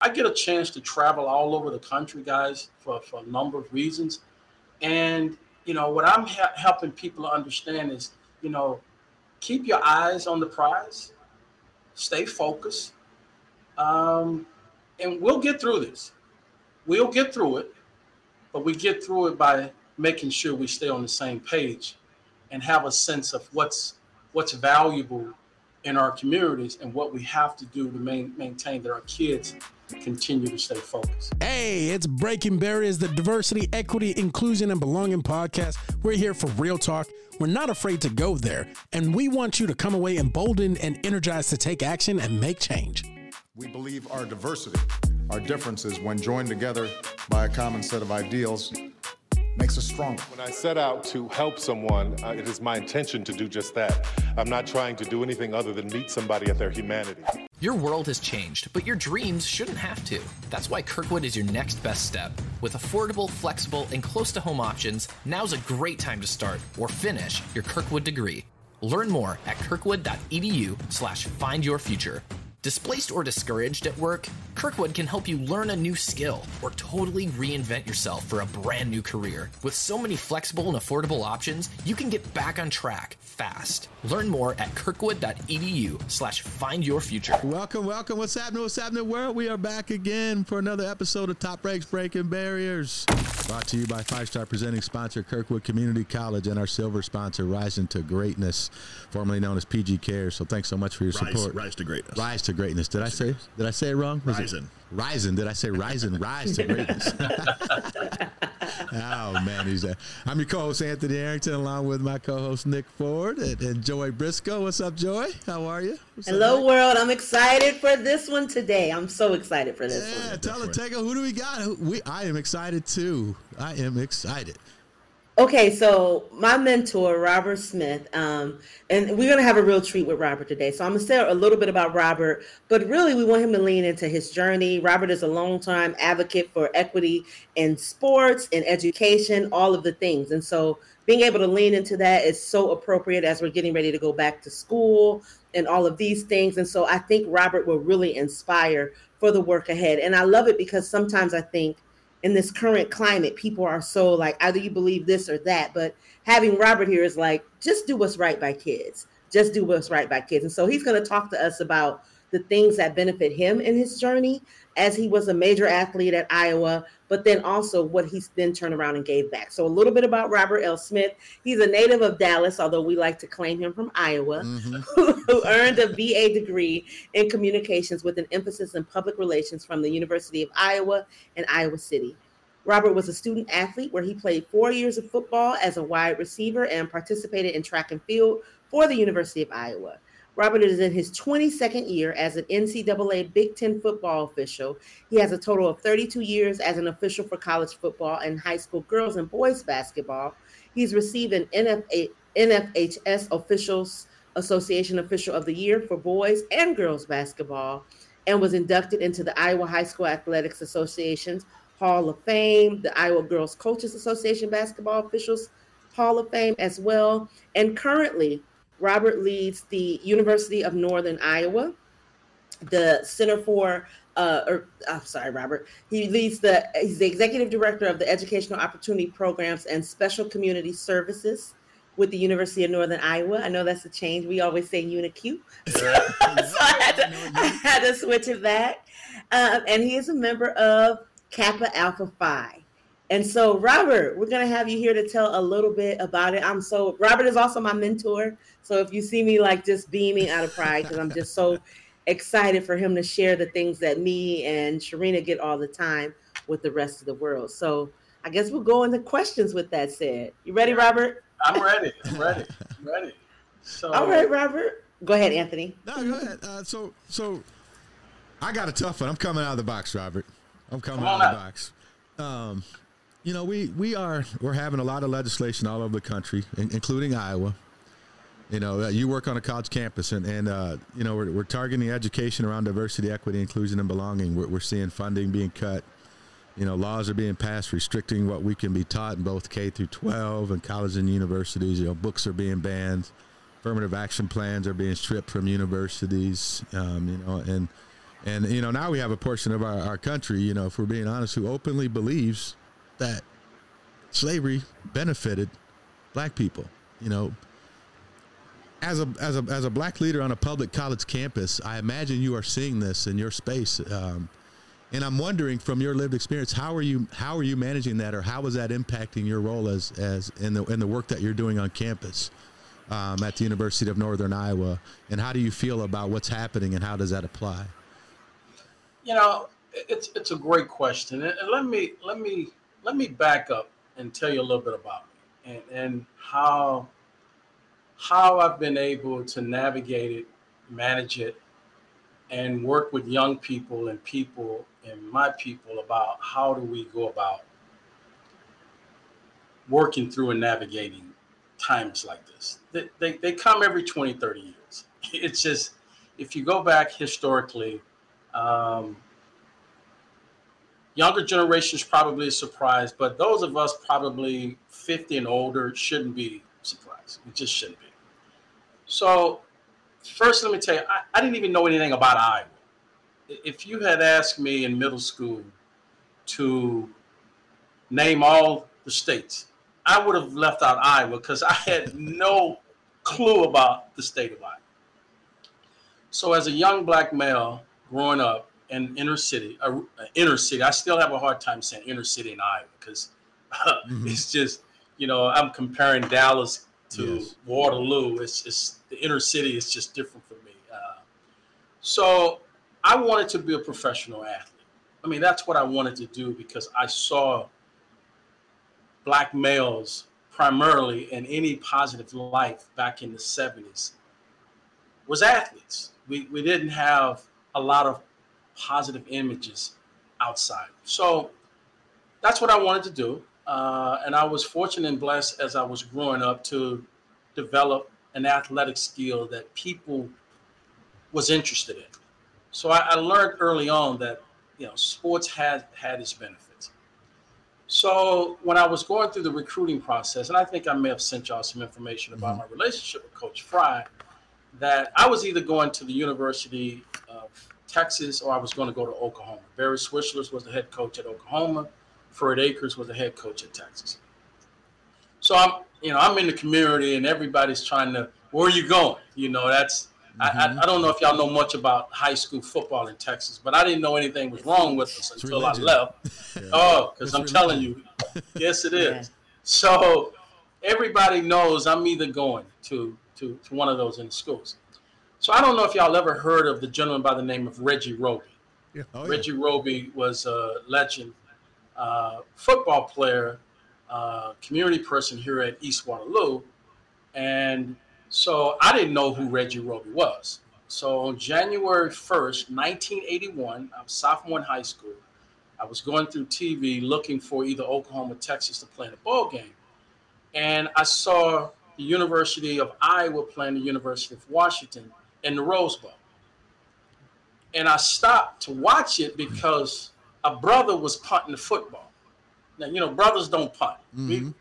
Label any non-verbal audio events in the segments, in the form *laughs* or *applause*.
I get a chance to travel all over the country, guys, for, for a number of reasons. And, you know, what I'm ha- helping people understand is, you know, keep your eyes on the prize, stay focused, um, and we'll get through this. We'll get through it, but we get through it by making sure we stay on the same page and have a sense of what's what's valuable in our communities and what we have to do to main, maintain that our kids continue to stay focused. Hey, it's Breaking Barriers, the diversity, equity, inclusion, and belonging podcast. We're here for real talk. We're not afraid to go there, and we want you to come away emboldened and energized to take action and make change. We believe our diversity, our differences, when joined together by a common set of ideals, makes us stronger. When I set out to help someone, uh, it is my intention to do just that. I'm not trying to do anything other than meet somebody at their humanity. Your world has changed, but your dreams shouldn't have to. That's why Kirkwood is your next best step. With affordable, flexible, and close to home options, now's a great time to start or finish your Kirkwood degree. Learn more at kirkwood.edu/slash find your future. Displaced or discouraged at work? Kirkwood can help you learn a new skill or totally reinvent yourself for a brand new career. With so many flexible and affordable options, you can get back on track fast. Learn more at kirkwood.edu slash find your future. Welcome, welcome. What's happening? What's happening, world? We are back again for another episode of Top Ranks Breaking Barriers. Brought to you by Five Star presenting sponsor Kirkwood Community College and our silver sponsor Rising to Greatness, formerly known as PG Care. So thanks so much for your Rise, support. rise to greatness. Rise to greatness. Did I say? Did I say it wrong? Was it- Rising. Rising. Did I say rising? Rise to greatness. *laughs* oh man, he's there. I'm your co-host Anthony Arrington, along with my co-host Nick Ford and, and Joy Briscoe. What's up, Joy? How are you? What's Hello, Nick? world. I'm excited for this one today. I'm so excited for this Yeah, one. tell the Tego, who do we got? We, I am excited too. I am excited. Okay, so my mentor, Robert Smith, um, and we're going to have a real treat with Robert today. So I'm going to say a little bit about Robert, but really we want him to lean into his journey. Robert is a longtime advocate for equity in sports, in education, all of the things. And so being able to lean into that is so appropriate as we're getting ready to go back to school and all of these things. And so I think Robert will really inspire for the work ahead. And I love it because sometimes I think in this current climate, people are so like either you believe this or that. But having Robert here is like, just do what's right by kids. Just do what's right by kids. And so he's going to talk to us about the things that benefit him in his journey as he was a major athlete at Iowa, but then also what he's then turned around and gave back. So a little bit about Robert L. Smith. He's a native of Dallas, although we like to claim him from Iowa, mm-hmm. *laughs* who earned a BA degree in communications with an emphasis in public relations from the University of Iowa and Iowa City. Robert was a student athlete where he played four years of football as a wide receiver and participated in track and field for the University of Iowa. Robert is in his 22nd year as an NCAA Big Ten football official. He has a total of 32 years as an official for college football and high school girls and boys basketball. He's received an NFA, NFHS Officials Association Official of the Year for boys and girls basketball and was inducted into the Iowa High School Athletics Association's Hall of Fame, the Iowa Girls Coaches Association Basketball Officials Hall of Fame as well. And currently, Robert leads the University of Northern Iowa, the Center for, uh, or I'm sorry, Robert. He leads the, he's the executive director of the Educational Opportunity Programs and Special Community Services with the University of Northern Iowa. I know that's a change. We always say UNIQ. *laughs* *laughs* so I had, to, I had to switch it back. Um, and he is a member of Kappa Alpha Psi. And so, Robert, we're going to have you here to tell a little bit about it. I'm so, Robert is also my mentor. So if you see me like just beaming out of pride, because I'm just so excited for him to share the things that me and Sharina get all the time with the rest of the world. So I guess we'll go into questions with that said. You ready, Robert? I'm ready. I'm ready. I'm ready. So, All right, Robert. Go ahead, Anthony. No, go ahead. Uh, so, so I got a tough one. I'm coming out of the box, Robert. I'm coming out of the box. Um, you know, we we are we're having a lot of legislation all over the country, in, including Iowa. You know, uh, you work on a college campus, and and uh, you know we're, we're targeting education around diversity, equity, inclusion, and belonging. We're, we're seeing funding being cut. You know, laws are being passed restricting what we can be taught in both K through 12 and colleges and universities. You know, books are being banned. Affirmative action plans are being stripped from universities. Um, you know, and And you know, now we have a portion of our, our country, you know, if we're being honest, who openly believes that slavery benefited black people. You know, as a as a as a black leader on a public college campus, I imagine you are seeing this in your space. Um, and I'm wondering, from your lived experience, how are you how are you managing that, or how is that impacting your role as as in the in the work that you're doing on campus um, at the University of Northern Iowa, and how do you feel about what's happening, and how does that apply? You know, it's it's a great question, and let me let me let me back up and tell you a little bit about me and and how how I've been able to navigate it, manage it, and work with young people and people and my people about how do we go about working through and navigating times like this. They, they, they come every 20, 30 years. *laughs* It's just, if you go back historically, um, younger generations probably is surprised, but those of us probably 50 and older shouldn't be surprised. We just shouldn't be. So, first, let me tell you, I, I didn't even know anything about Iowa. If you had asked me in middle school to name all the states, I would have left out Iowa because I had no clue about the state of Iowa. So, as a young black male growing up in inner city, uh, inner city, I still have a hard time saying inner city in Iowa because uh, *laughs* mm-hmm. it's just, you know, I'm comparing Dallas to yes. Waterloo. It's just the inner city is just different for me. Uh, so, I wanted to be a professional athlete. I mean, that's what I wanted to do because I saw black males primarily in any positive life back in the 70s was athletes. We, we didn't have a lot of positive images outside. So that's what I wanted to do. Uh, and I was fortunate and blessed as I was growing up to develop an athletic skill that people was interested in. So I, I learned early on that you know sports had had its benefits. So when I was going through the recruiting process, and I think I may have sent y'all some information about mm-hmm. my relationship with Coach Fry, that I was either going to the University of Texas or I was going to go to Oklahoma. Barry Switzer was the head coach at Oklahoma. Fred Akers was the head coach at Texas. So I'm, you know, I'm in the community and everybody's trying to, where are you going? You know, that's Mm-hmm. I, I, don't know if y'all know much about high school football in Texas, but I didn't know anything was wrong with us until I left. *laughs* Yeah. Oh, because I'm religion. telling you, yes, it is. Yeah. So everybody knows I'm either going to, to, to one of those in the schools. So I don't know if y'all ever heard of the gentleman by the name of Reggie Roby. Yeah. Oh, Reggie Roby was a legend, uh, football player, community person here at East Waterloo, and so I didn't know who Reggie Roby was. So on January 1st, 1981, I was sophomore in high school. I was going through TV looking for either Oklahoma or Texas to play in a ball game. And I saw the University of Iowa playing the University of Washington in the Rose Bowl. And I stopped to watch it because a brother was punting the football. Now, you know, brothers don't punt. Mm-hmm. We,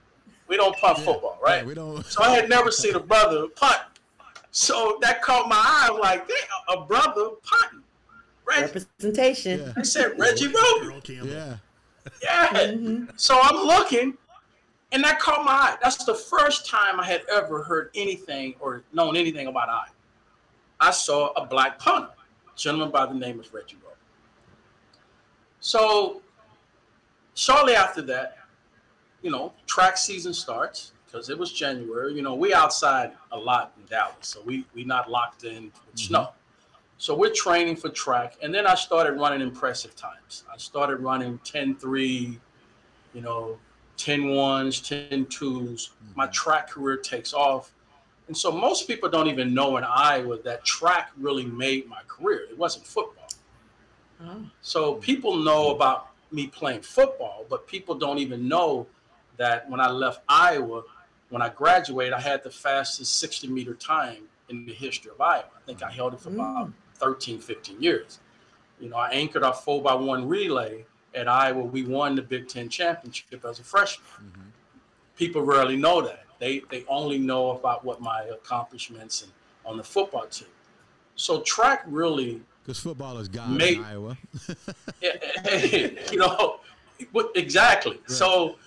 we don't punt yeah. football, right? Yeah, we don't. so I had never seen a brother punt. So that caught my eye. I'm like, a brother punting. Reggie. Representation. Yeah. I said Reggie Roby. Yeah. Yeah. Mm-hmm. So I'm looking, and that caught my eye. That's the first time I had ever heard anything or known anything about I. I saw a black punter, a gentleman by the name of Reggie Roby. So shortly after that, you know, track season starts because it was January. You know, we outside a lot in Dallas, so we we not locked in with mm-hmm. snow. So we're training for track, and then I started running impressive times. I started running 10-3, you know, 10 ones, 10 twos. Mm-hmm. My track career takes off. And so most people don't even know in Iowa that track really made my career. It wasn't football. Oh. So people know about me playing football, but people don't even know that when I left Iowa, when I graduated, I had the fastest 60 meter time in the history of Iowa. I think I held it for about mm. 13, 15 years. You know, I anchored our four by one relay at Iowa. We won the Big Ten championship as a freshman. Mm-hmm. People rarely know that. They they only know about what my accomplishments and on the football team. So track really Because football is God May- in Iowa. *laughs* you know, exactly. So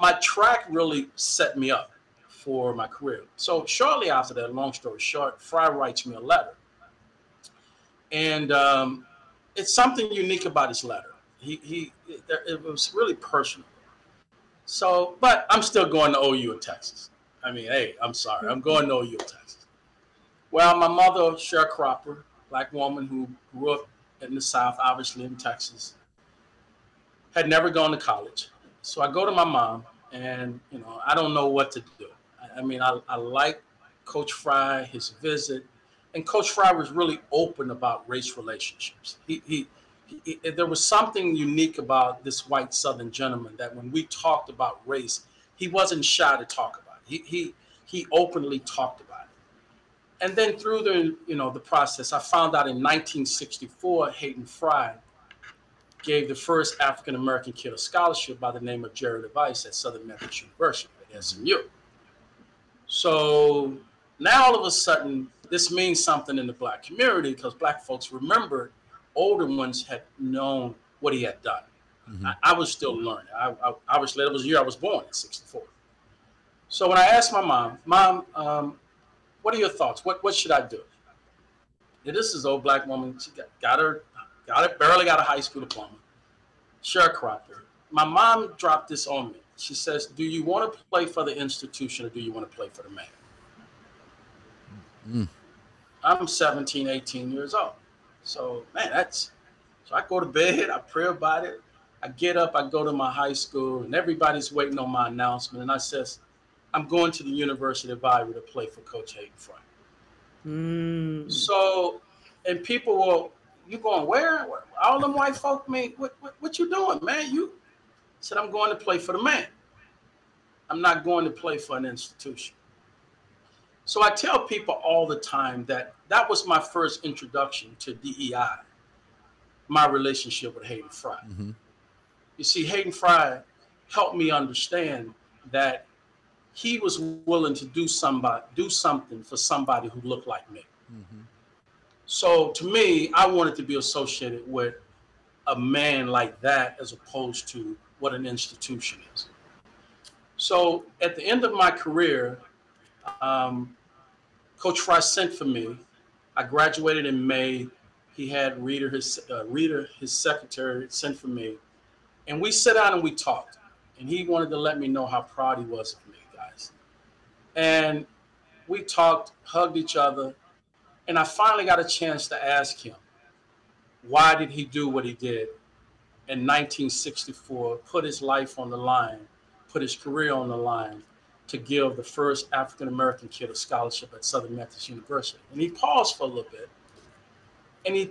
my track really set me up for my career. So shortly after that, long story short, Fry writes me a letter, and um, it's something unique about his letter. He he, it, it was really personal. So, but I'm still going to OU in Texas. I mean, hey, I'm sorry, I'm going to OU in Texas. Well, my mother, sharecropper, black woman who grew up in the South, obviously in Texas, had never gone to college. So I go to my mom, and you know, I don't know what to do. I, mean, I, I like Coach Fry, his visit, and Coach Fry was really open about race relationships. He, he, he, there was something unique about this white Southern gentleman that when we talked about race, he wasn't shy to talk about it. He, he, he openly talked about. And then through the, you know, the process, I found out in 1964, Hayden Fry gave the first African American kid a scholarship by the name of Jerry LeVias at Southern Methodist University at SMU. So now all of a sudden, this means something in the black community because black folks remember older ones had known what he had done. Mm-hmm. I, I, was still learning. I, I, obviously, that was the year I was born in 64. So when I asked my mom, Mom, um, what are your thoughts? What, what should I do? Yeah, this is old black woman. She got, got her got it, barely got a high school diploma, sharecropper. My mom dropped this on me. She says, Do you want to play for the institution or do you want to play for the man? Mm. I'm 17, 18 years old. So, man, that's so I go to bed, I pray about it. I get up, I go to my high school, and everybody's waiting on my announcement. And I says, I'm going to the University of Iowa to play for Coach Hayden Fry. Mm. So, and people will you going where? All them white folk, man, what, what, what you doing, man? You said, I'm going to play for the man. I'm not going to play for an institution. So I tell people all the time that that was my first introduction to DEI, my relationship with Hayden Fry. Mm-hmm. You see, Hayden Fry helped me understand that he was willing to do somebody do something for somebody who looked like me. Mm-hmm. So to me, I wanted to be associated with a man like that as opposed to what an institution is. So at the end of my career, um, Coach Fry sent for me. I graduated in May. He had Reader, his uh, Reader, his secretary, sent for me, and we sat down and we talked. And he wanted to let me know how proud he was of me. And we talked, hugged each other, and I finally got a chance to ask him, why did he do what he did in 1964, put his life on the line, put his career on the line to give the first African American kid a scholarship at Southern Methodist University? And he paused for a little bit. And he,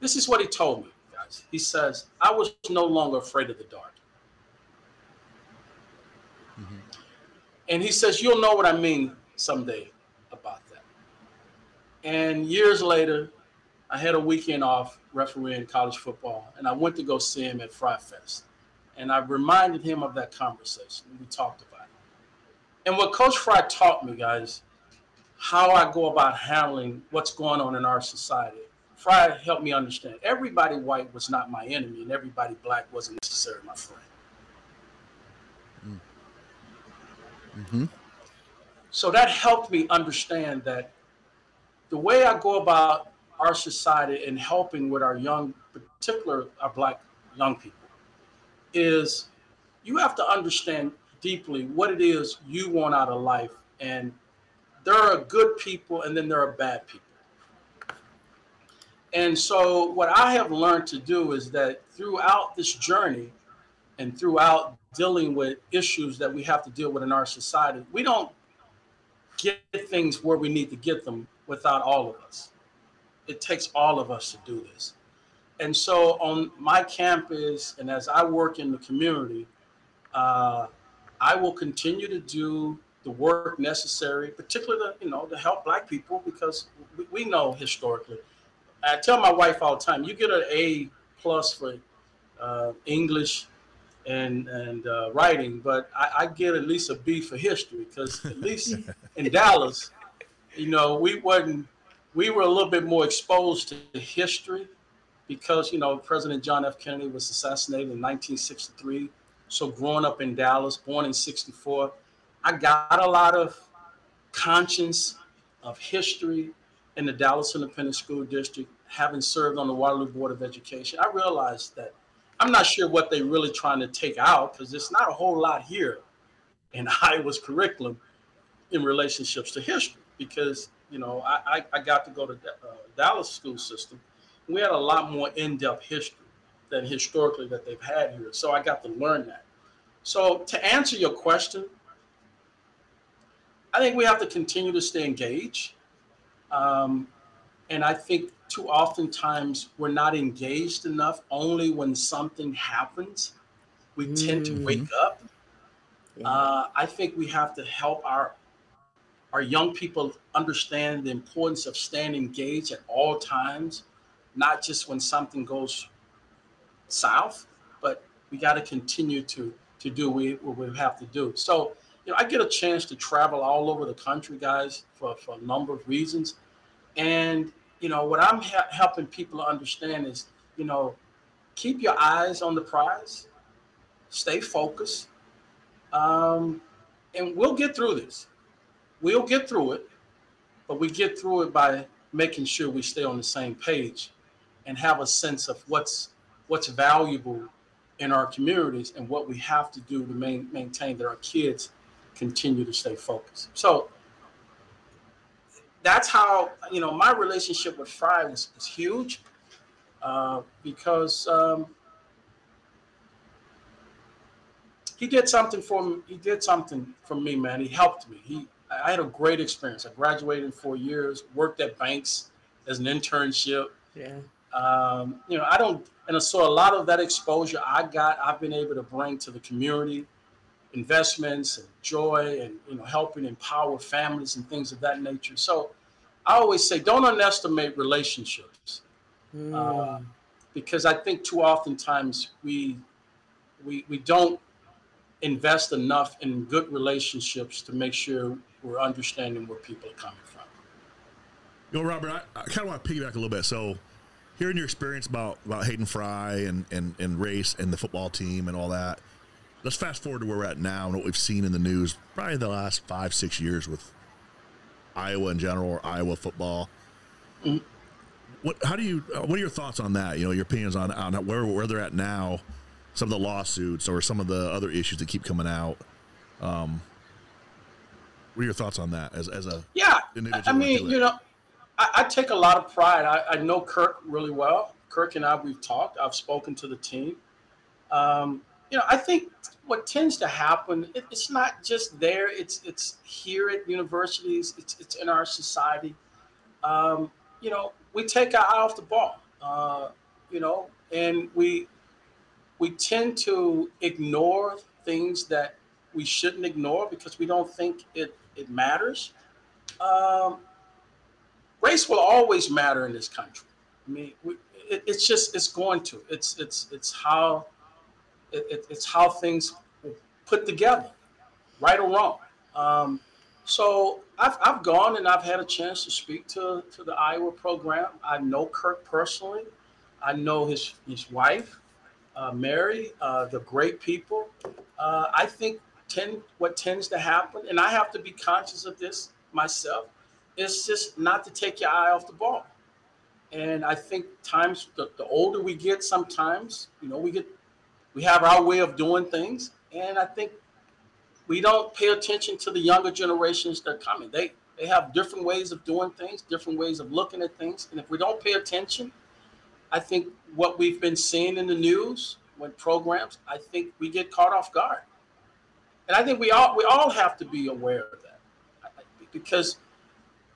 this is what he told me, guys. He says, I was no longer afraid of the dark. Mm-hmm. And he says, You'll know what I mean someday about that. And years later, I had a weekend off refereeing college football, and I went to go see him at Fry Fest. And I reminded him of that conversation. We talked about it. And what Coach Fry taught me, guys, how I go about handling what's going on in our society. Fry helped me understand everybody white was not my enemy, and everybody black wasn't necessarily my friend. Mm-hmm. So that helped me understand that the way I go about our society and helping with our young, particular our black young people, is you have to understand deeply what it is you want out of life. And there are good people and then there are bad people. And so what I have learned to do is that throughout this journey and throughout dealing with issues that we have to deal with in our society, we don't get things where we need to get them without all of us. It takes all of us to do this. And so on my campus, and as I work in the community, uh, I will continue to do the work necessary, particularly to, you know, to help Black people, because we, we know historically. I tell my wife all the time, you get an A plus for uh, English and and uh, writing, but I, I, get at least a B for history because at least *laughs* in Dallas, you know, we wasn't we were a little bit more exposed to history because you know President John F. Kennedy was assassinated in 1963. So growing up in Dallas, born in '64, I got a lot of conscience of history in the Dallas Independent School District. Having served on the Waterloo Board of Education, I realized that I'm not sure what they're really trying to take out because there's not a whole lot here in *laughs* Iowa's curriculum in relationships to history. Because you know, I, I, I got to go to uh, Dallas school system. We had a lot more in-depth history than historically that they've had here. So I got to learn that. So to answer your question, I think we have to continue to stay engaged. Um, and I think too oftentimes we're not engaged enough only when something happens. We tend to wake up. Yeah. Uh, I think we have to help our our young people understand the importance of staying engaged at all times, not just when something goes south, but we got to continue to to do what we have to do. So, you know, I get a chance to travel all over the country, guys, for, for a number of reasons. And, you know, what I'm helping people understand is, you know, keep your eyes on the prize, stay focused, um, and we'll get through this. We'll get through it, but we get through it by making sure we stay on the same page and have a sense of what's what's valuable in our communities and what we have to do to main, maintain that our kids continue to stay focused. So that's how you know my relationship with Fry was, was huge uh, because um, he did something for me. He did something for me, man. He helped me. He I had a great experience. I graduated in four years, worked at banks as an internship. yeah. Um, you know, I don't, and so a lot of that exposure I got, I've been able to bring to the community, investments and joy, and you know, helping empower families and things of that nature. So, I always say, don't underestimate relationships, Mm. uh, because I think too oftentimes we we we don't invest enough in good relationships to make sure we're understanding where people are coming from. You know, Robert, I, I kind of want to piggyback a little bit. So, hearing your experience about about Hayden Fry and and and race and the football team and all that, let's fast forward to where we're at now and what we've seen in the news probably the last five six years with Iowa in general or Iowa football. What? How do you? Uh, what are your thoughts on that? You know, your opinions on on where where they're at now, some of the lawsuits or some of the other issues that keep coming out. Um, what are your thoughts on that as as a Yeah, individual I mean, you know, I, I take a lot of pride. I, I know Kirk really well. Kirk and I, we've talked. I've spoken to the team. Um, you know, I think what tends to happen, it, it's not just there. It's it's here at universities. It's it's in our society. Um, you know, we take our eye off the ball. Uh, you know, and we we tend to ignore things that we shouldn't ignore because we don't think it it matters. Um, race will always matter in this country. I mean, we, it, it's just it's going to. It's it's it's how it, it, it's how things put together, right or wrong. Um, so I've, I've gone and I've had a chance to speak to, to the Iowa program. I know Kirk personally. I know his his wife, uh, Mary. Uh, they're great people. Uh, I think tend what tends to happen, and I have to be conscious of this myself. Is just not to take your eye off the ball. And I think times the, the older we get, sometimes you know we get we have our way of doing things, and I think we don't pay attention to the younger generations that are coming. They they have different ways of doing things, different ways of looking at things, and if we don't pay attention, I think what we've been seeing in the news when programs, I think we get caught off guard, and I think we all we all have to be aware of that because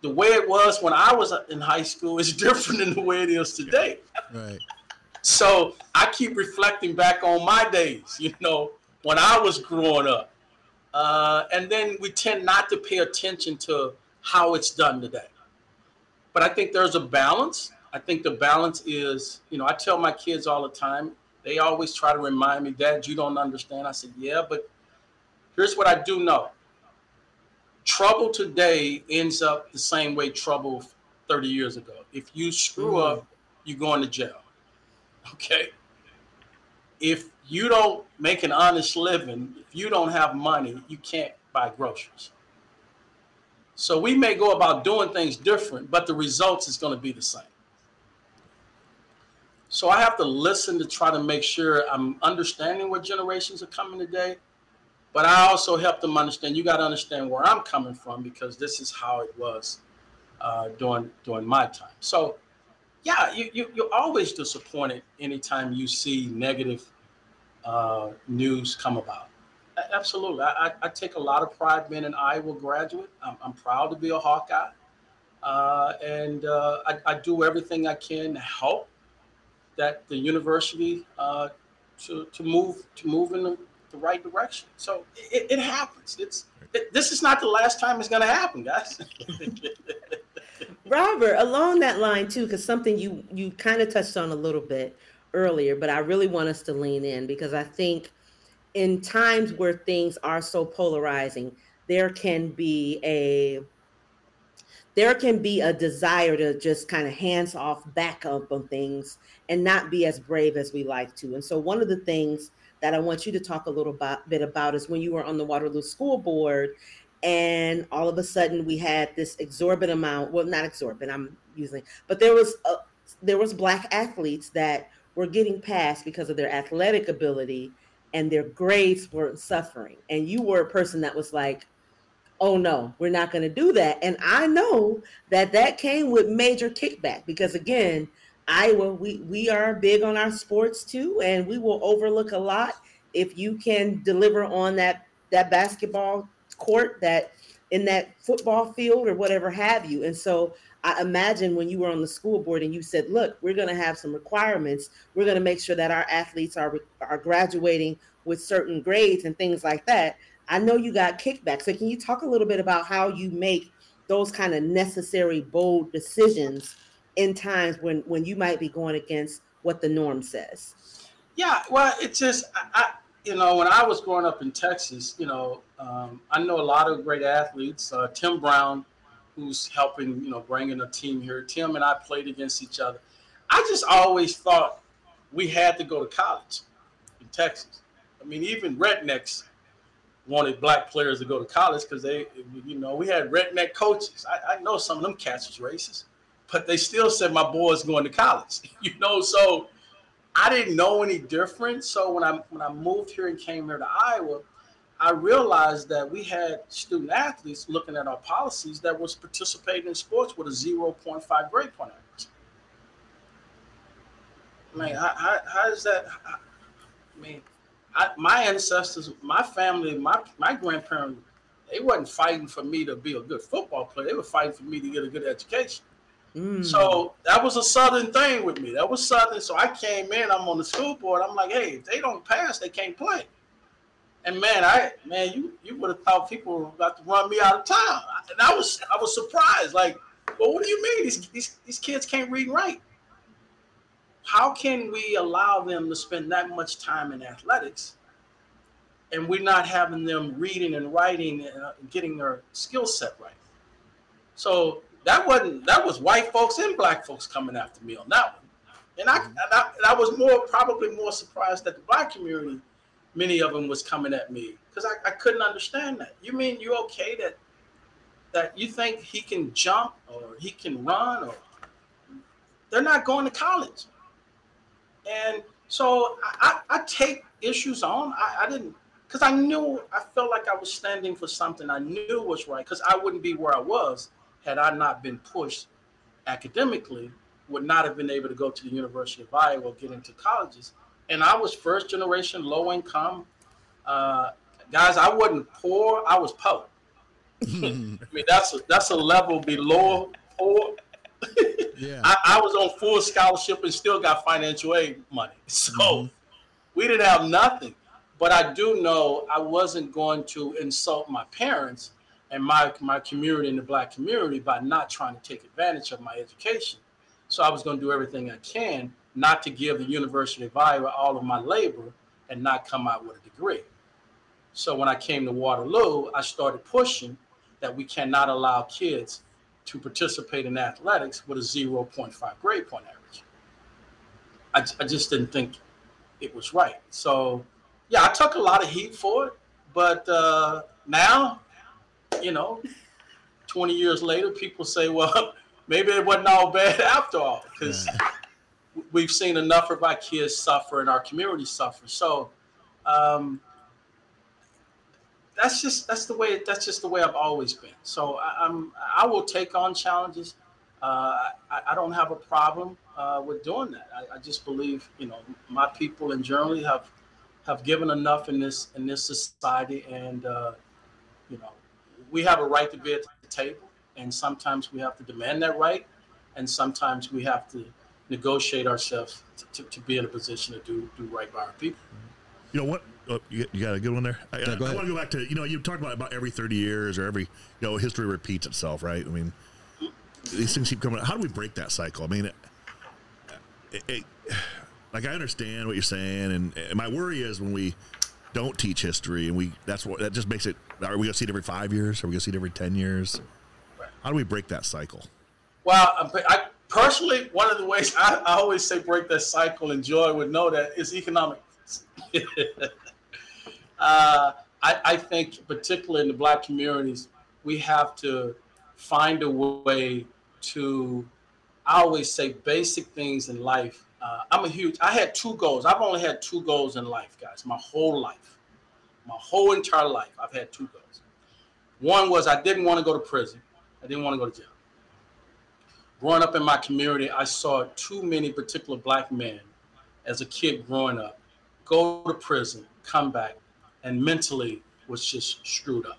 the way it was when I was in high school is *laughs* different than the way it is today. Right. So I keep reflecting back on my days, you know, when I was growing up. Uh, and then we tend not to pay attention to how it's done today. But I think there's a balance. I think the balance is, you know, I tell my kids all the time, they always try to remind me, Dad, you don't understand. I said, Yeah, but here's what I do know trouble today ends up the same way trouble 30 years ago. If you screw up, you're going to jail. Okay. If you don't make an honest living, if you don't have money, you can't buy groceries. So we may go about doing things different, but the results is going to be the same. So I have to listen to try to make sure I'm understanding what generations are coming today. But I also help them understand you got to understand where I'm coming from because this is how it was uh, during during my time. So yeah, you, you you're always disappointed anytime you see negative uh, news come about. Absolutely, I, I, take a lot of pride being an Iowa graduate. I'm, I'm proud to be a Hawkeye, uh, and uh, I, I, do everything I can to help that the university uh, to to move to move in the, the right direction. So it, it happens. It's it, this is not the last time it's going to happen, guys. *laughs* Robert, along that line too, because something you you kind of touched on a little bit earlier, but I really want us to lean in because I think in times where things are so polarizing, there can be a there can be a desire to just kind of hands off back up on things and not be as brave as we like to. And so one of the things that I want you to talk a little bit about is when you were on the Waterloo School Board and all of a sudden we had this exorbitant amount, well not exorbitant, I'm using, but there was a, there was black athletes that were getting passed because of their athletic ability and their grades weren't suffering. And you were a person that was like, oh no, we're not going to do that. And I know that that came with major kickback because again, Iowa, we, we are big on our sports too, and we will overlook a lot if you can deliver on that that basketball court, that in that football field or whatever have you. And so I imagine when you were on the school board and you said, look, we're going to have some requirements. We're going to make sure that our athletes are, are graduating with certain grades and things like that. I know you got kickback. So can you talk a little bit about how you make those kind of necessary, bold decisions in times when, when you might be going against what the norm says? Yeah, well, it's just, I you know, when I was growing up in Texas, you know, um, I know a lot of great athletes. Uh, Tim Brown, who's helping, you know, bringing a team here. Tim and I played against each other. I just always thought we had to go to college in Texas. I mean, even rednecks wanted black players to go to college because they, you know, we had redneck coaches. I, I, know some of them cats was racist, but they still said my boy's going to college. *laughs* You know, so I didn't know any different. So when I when I moved here and came here to Iowa, I realized that we had student athletes looking at our policies that was participating in sports with a 0.5 grade point average. I mean, how, how, is that? I mean, I, my ancestors, my family, my, my grandparents, they wasn't fighting for me to be a good football player. They were fighting for me to get a good education. Mm. So that was a southern thing with me. That was southern. So I came in. I'm on the school board. I'm like, hey, if they don't pass, they can't play. And man, I man, you you would have thought people were about to run me out of town. And I was I was surprised. Like, well, what do you mean these these, these kids can't read and write? How can we allow them to spend that much time in athletics, and we're not having them reading and writing and uh, getting their skill set right? So that wasn't that was white folks and black folks coming after me on that one, and I, mm-hmm. and I, and I was more probably more surprised that the black community many of them was coming at me because I, I couldn't understand that. You mean you okay that that you think he can jump or he can run or they're not going to college. And so I, I, I take issues on. I, I didn't because I knew I felt like I was standing for something I knew was right because I wouldn't be where I was had I not been pushed academically, would not have been able to go to the University of Iowa, get into colleges and I was first generation low income. Uh, guys, I wasn't poor. I was poor. *laughs* I mean, that's a, that's a level below poor. *laughs* yeah. I, I, was on full scholarship and still got financial aid money. *laughs* So mm-hmm. we didn't have nothing. But I do know I wasn't going to insult my parents and my my community and the black community by not trying to take advantage of my education. So I was going to do everything I can not to give the University of Iowa all of my labor and not come out with a degree. So when I came to Waterloo, I started pushing that we cannot allow kids to participate in athletics with a 0.5 grade point average. I, I just didn't think it was right. So, yeah, I took a lot of heat for it, but uh, now, you know, 20 years later, people say, well, *laughs* maybe it wasn't all bad *laughs* after all, because *laughs* we've seen enough of our kids suffer and our community suffer. So, um, that's just that's the way that's just the way I've always been. So I, am I will take on challenges. Uh, I, I, don't have a problem uh, with doing that. I, I, just believe you know my people in Germany have have given enough in this in this society, and uh, you know we have a right to be at the table, and sometimes we have to demand that right, and sometimes we have to negotiate ourselves to, to, to be in a position to do do right by our people. You know what? Oh, you, you, got a good one there. I, yeah, I, I want to go back to you know you talked about about every thirty years or every you know history repeats itself, right? I mean, these things keep coming. Up. How do we break that cycle? I mean, it, it, it, like I understand what you're saying, and, and, my worry is when we don't teach history and we that's what that just makes it. Are we gonna see it every five years? Are we gonna see it every ten years? How do we break that cycle? Well, I personally, one of the ways I, I always say break that cycle, and Joy would know that is economic. *laughs* uh, I, I think, particularly in the black communities, we have to find a way to, I always say, basic things in life. Uh, I'm a huge, I had two goals. I've only had two goals in life, guys, my whole life. My whole entire life, I've had two goals. One was I didn't want to go to prison, I didn't want to go to jail. Growing up in my community, I saw too many particular black men as a kid growing up go to prison, come back, and mentally was just screwed up.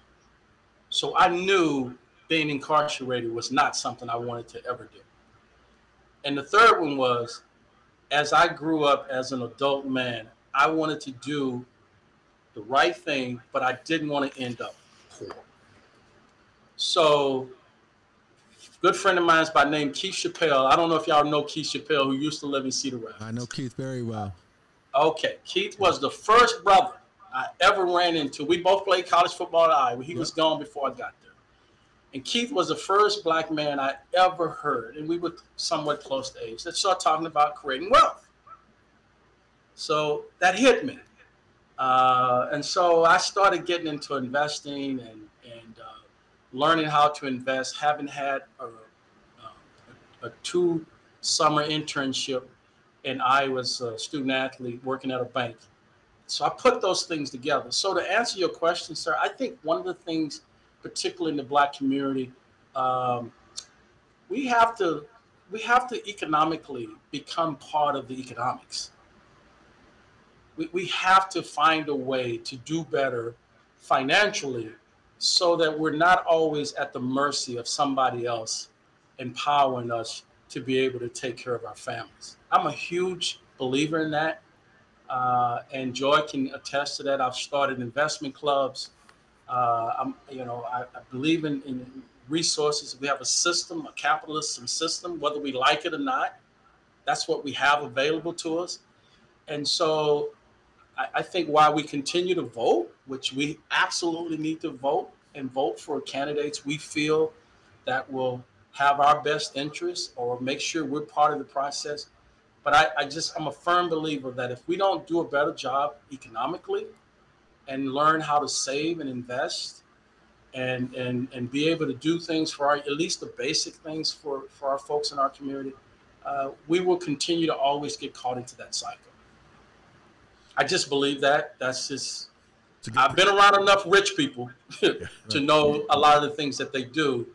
So I knew being incarcerated was not something I wanted to ever do. And the third one was as I grew up as an adult man, I wanted to do the right thing, but I didn't want to end up poor. So, good friend of mine is by name Keith Chappelle. I don't know if y'all know Keith Chappelle, who used to live in Cedar Rapids. I know Keith very well. Okay, Keith was the first brother I ever ran into. We both played college football at Iowa. He yep. was gone before I got there. And Keith was the first black man I ever heard, and we were somewhat close to age, that started talking about creating wealth. So that hit me. Uh, and so I started getting into investing and, and uh, learning how to invest, having had a, a, a two summer internship and I was a student athlete working at a bank. So I put those things together. So to answer your question, sir, I think one of the things, particularly in the black community, um, we have to we have to economically become part of the economics. We, we have to find a way to do better financially so that we're not always at the mercy of somebody else empowering us to be able to take care of our families. I'm a huge believer in that. Uh, and Joy can attest to that. I've started investment clubs. Uh, I'm, you know, I, I believe in, in, resources. We have a system, a capitalist system, whether we like it or not. That's what we have available to us. And so I, I think while we continue to vote, which we absolutely need to vote and vote for candidates we feel that will have our best interests or make sure we're part of the process, but I, I just, I'm a firm believer that if we don't do a better job economically and learn how to save and invest and, and, and be able to do things for our, at least the basic things for, for our folks in our community, uh, we will continue to always get caught into that cycle. I just believe that. That's just, I've been around enough rich people *laughs* to know a lot of the things that they do.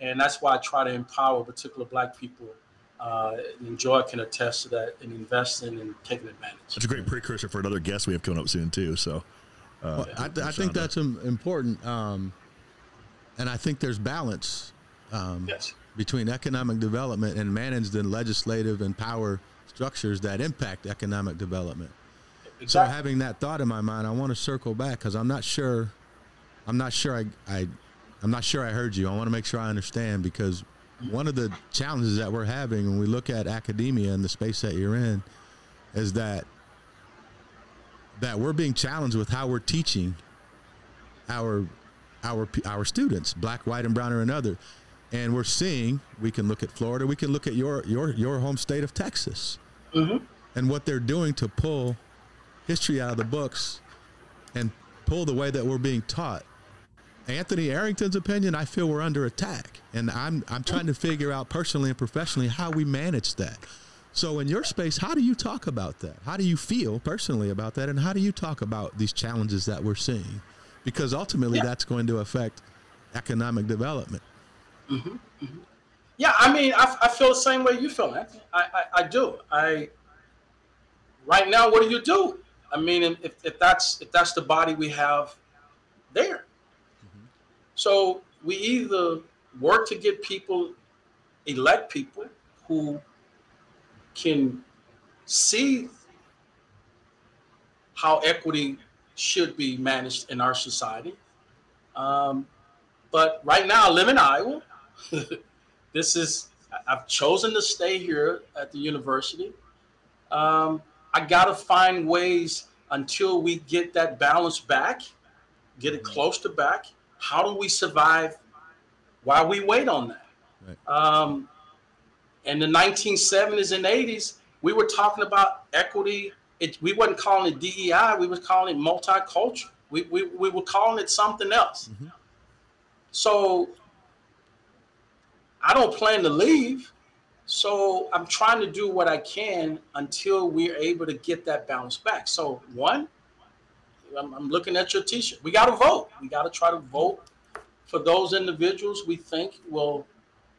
And that's why I try to empower particular black people uh, and Joy can attest to that and investing and taking advantage. That's a great precursor for another guest we have coming up soon too. So, uh, well, I, I, think that's important, um, and I think there's balance um, yes. between economic development and managed and legislative and power structures that impact economic development. Exactly. So, having that thought in my mind, I want to circle back because I'm not sure. I'm not sure I, I I'm not sure I heard you. I want to make sure I understand because one of the challenges that we're having when we look at academia and the space that you're in is that that we're being challenged with how we're teaching our our our students, black, white, and brown, or another. And we're seeing we can look at Florida, we can look at your your your home state of Texas. Mm-hmm. and what they're doing to pull history out of the books and pull the way that we're being taught. Anthony Arrington's opinion, I feel we're under attack. And I'm I'm trying to figure out personally and professionally how we manage that. So in your space, how do you talk about that? How do you feel personally about that? And how do you talk about these challenges that we're seeing? Because ultimately Yeah. that's going to affect economic development. Mm-hmm. Mm-hmm. Yeah, I mean, I, I feel the same way you feel, Anthony. I, I, I do. I right now, what do you do? I mean, if, if that's if that's the body we have there, so we either work to get people, elect people who can see how equity should be managed in our society. Um, but right now, I live in Iowa. *laughs* this is I've chosen to stay here at the university. Um, I gotta find ways until we get that balance back, get it close to back. How do we survive while we wait on that? Right. Um, in the 1970s and 80s, we were talking about equity. It, we wasn't calling it DEI. We was calling it multicultural. We, we, we were calling it something else. So I don't plan to leave. So I'm trying to do what I can until we're able to get that balance back. So one, I'm, I'm looking at your T-shirt. We got to vote. We got to try to vote for those individuals we think will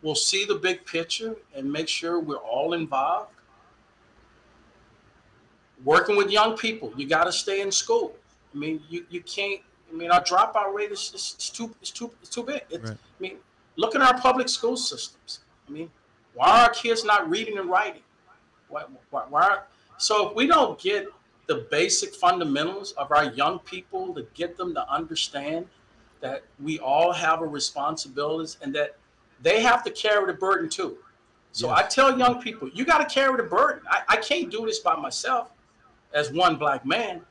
will see the big picture and make sure we're all involved. Working with young people, you got to stay in school. I mean, you, you can't. I mean, our dropout rate is, is, is too it's too it's too big. It's, Right. I mean, look at our public school systems. I mean, why are our kids not reading and writing? Why, why, why are, so if we don't get the basic fundamentals of our young people to get them to understand that we all have a responsibility and that they have to carry the burden too. So I tell young people, you got to carry the burden. I, I can't do this by myself as one black man.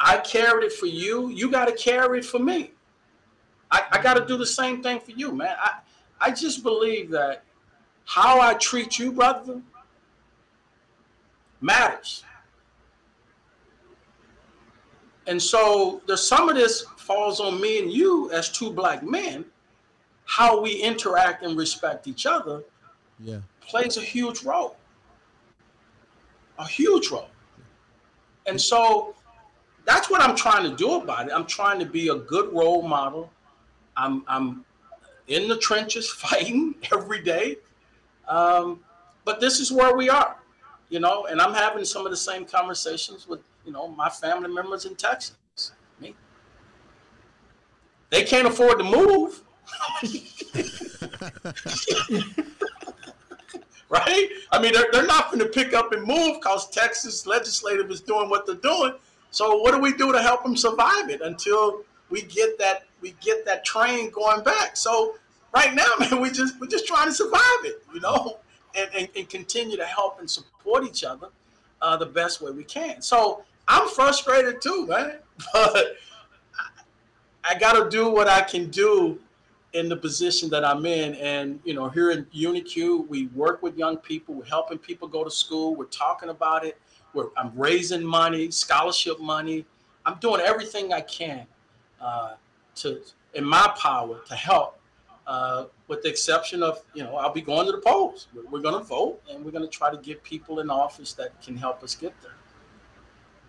I carried it for you. You got to carry it for me. I, I got to do the same thing for you, man. I, I just believe that how I treat you, brother, matters. And so there's some of this falls on me and you as two black men. How we interact and respect each other Yeah. plays a huge role. A huge role. And so that's what I'm trying to do about it. I'm trying to be a good role model. I'm I'm in the trenches *laughs* fighting every day. Um, but this is where we are, you know, and I'm having some of the same conversations with, you know, my family members in Texas. Me. They can't afford to move. *laughs* right? I mean, they're, they're not going to pick up and move because Texas legislative is doing what they're doing. So what do we do to help them survive it until we get that we get that train going back? So right now, *laughs* man, we just we're just trying to survive it, you know, and, and, and continue to help and support each other uh, the best way we can. So I'm frustrated too, man, *laughs* but I, I got to do what I can do in the position that I'm in. And, you know, here in UNI, we work with young people. We're helping people go to school. We're talking about it. We're, I'm raising money, scholarship money. I'm doing everything I can uh, to, in my power, to help. Uh, with the exception of, you know, I'll be going to the polls. We're, we're going to vote, and we're going to try to get people in office that can help us get there.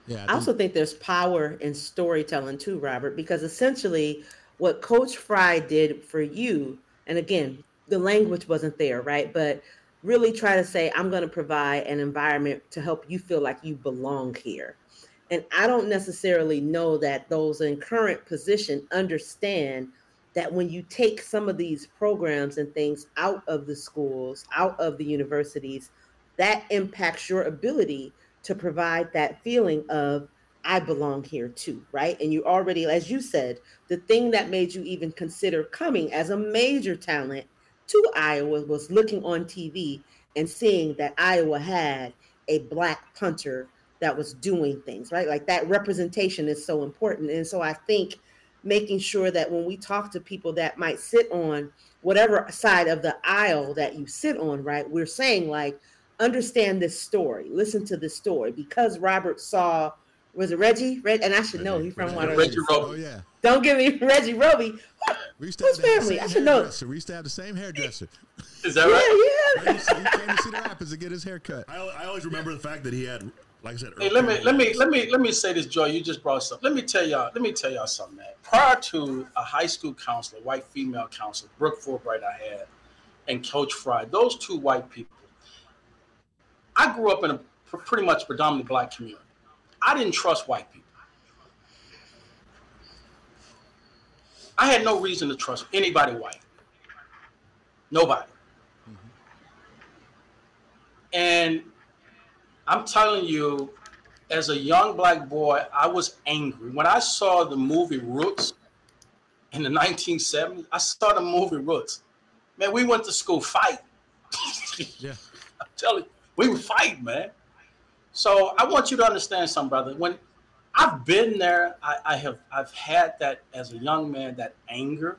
Yeah. I also think there's power in storytelling too, Robert, because essentially what Coach Fry did for you, and again, the language wasn't there, right? But really try to say, I'm going to provide an environment to help you feel like you belong here. And I don't necessarily know that those in current position understand that when you take some of these programs and things out of the schools, out of the universities, that impacts your ability to provide that feeling of I belong here too, right? And you already, as you said, the thing that made you even consider coming as a major talent to Iowa was looking on TV and seeing that Iowa had a black punter that was doing things, right? Like that representation is so important. And so I think making sure that when we talk to people that might sit on whatever side of the aisle that you sit on, right, we're saying like, understand this story, listen to this story because Robert saw was it Reggie? Reg, and I should know he's from Water. Reggie Roby. Oh yeah. Don't give me *laughs* Reggie Roby. We used Whose have family? same I should know. hairdresser. We used to have the same hairdresser. Is that right? Yeah, He used to- he came to see the Rapids to get his hair cut. I, I always remember the fact that he had, like I said, Hey, let me let me let me let me say this, Joy. You just brought something. Let me tell y'all. Let me tell y'all something, man. Prior to a high school counselor, white female counselor, Brooke Fulbright, I had, and Coach Fry, those two white people. I grew up in a pretty much predominantly black community. I didn't trust white people. I had no reason to trust anybody white. Nobody. And I'm telling you, as a young black boy, I was angry. When I saw the movie Roots in the 1970s, I saw the movie Roots. Man, we went to school fight. *laughs* Yeah. *laughs* I'm telling you, we would fight, man. So I want you to understand something, brother. When I've been there, I, I have I've had that as a young man, that anger.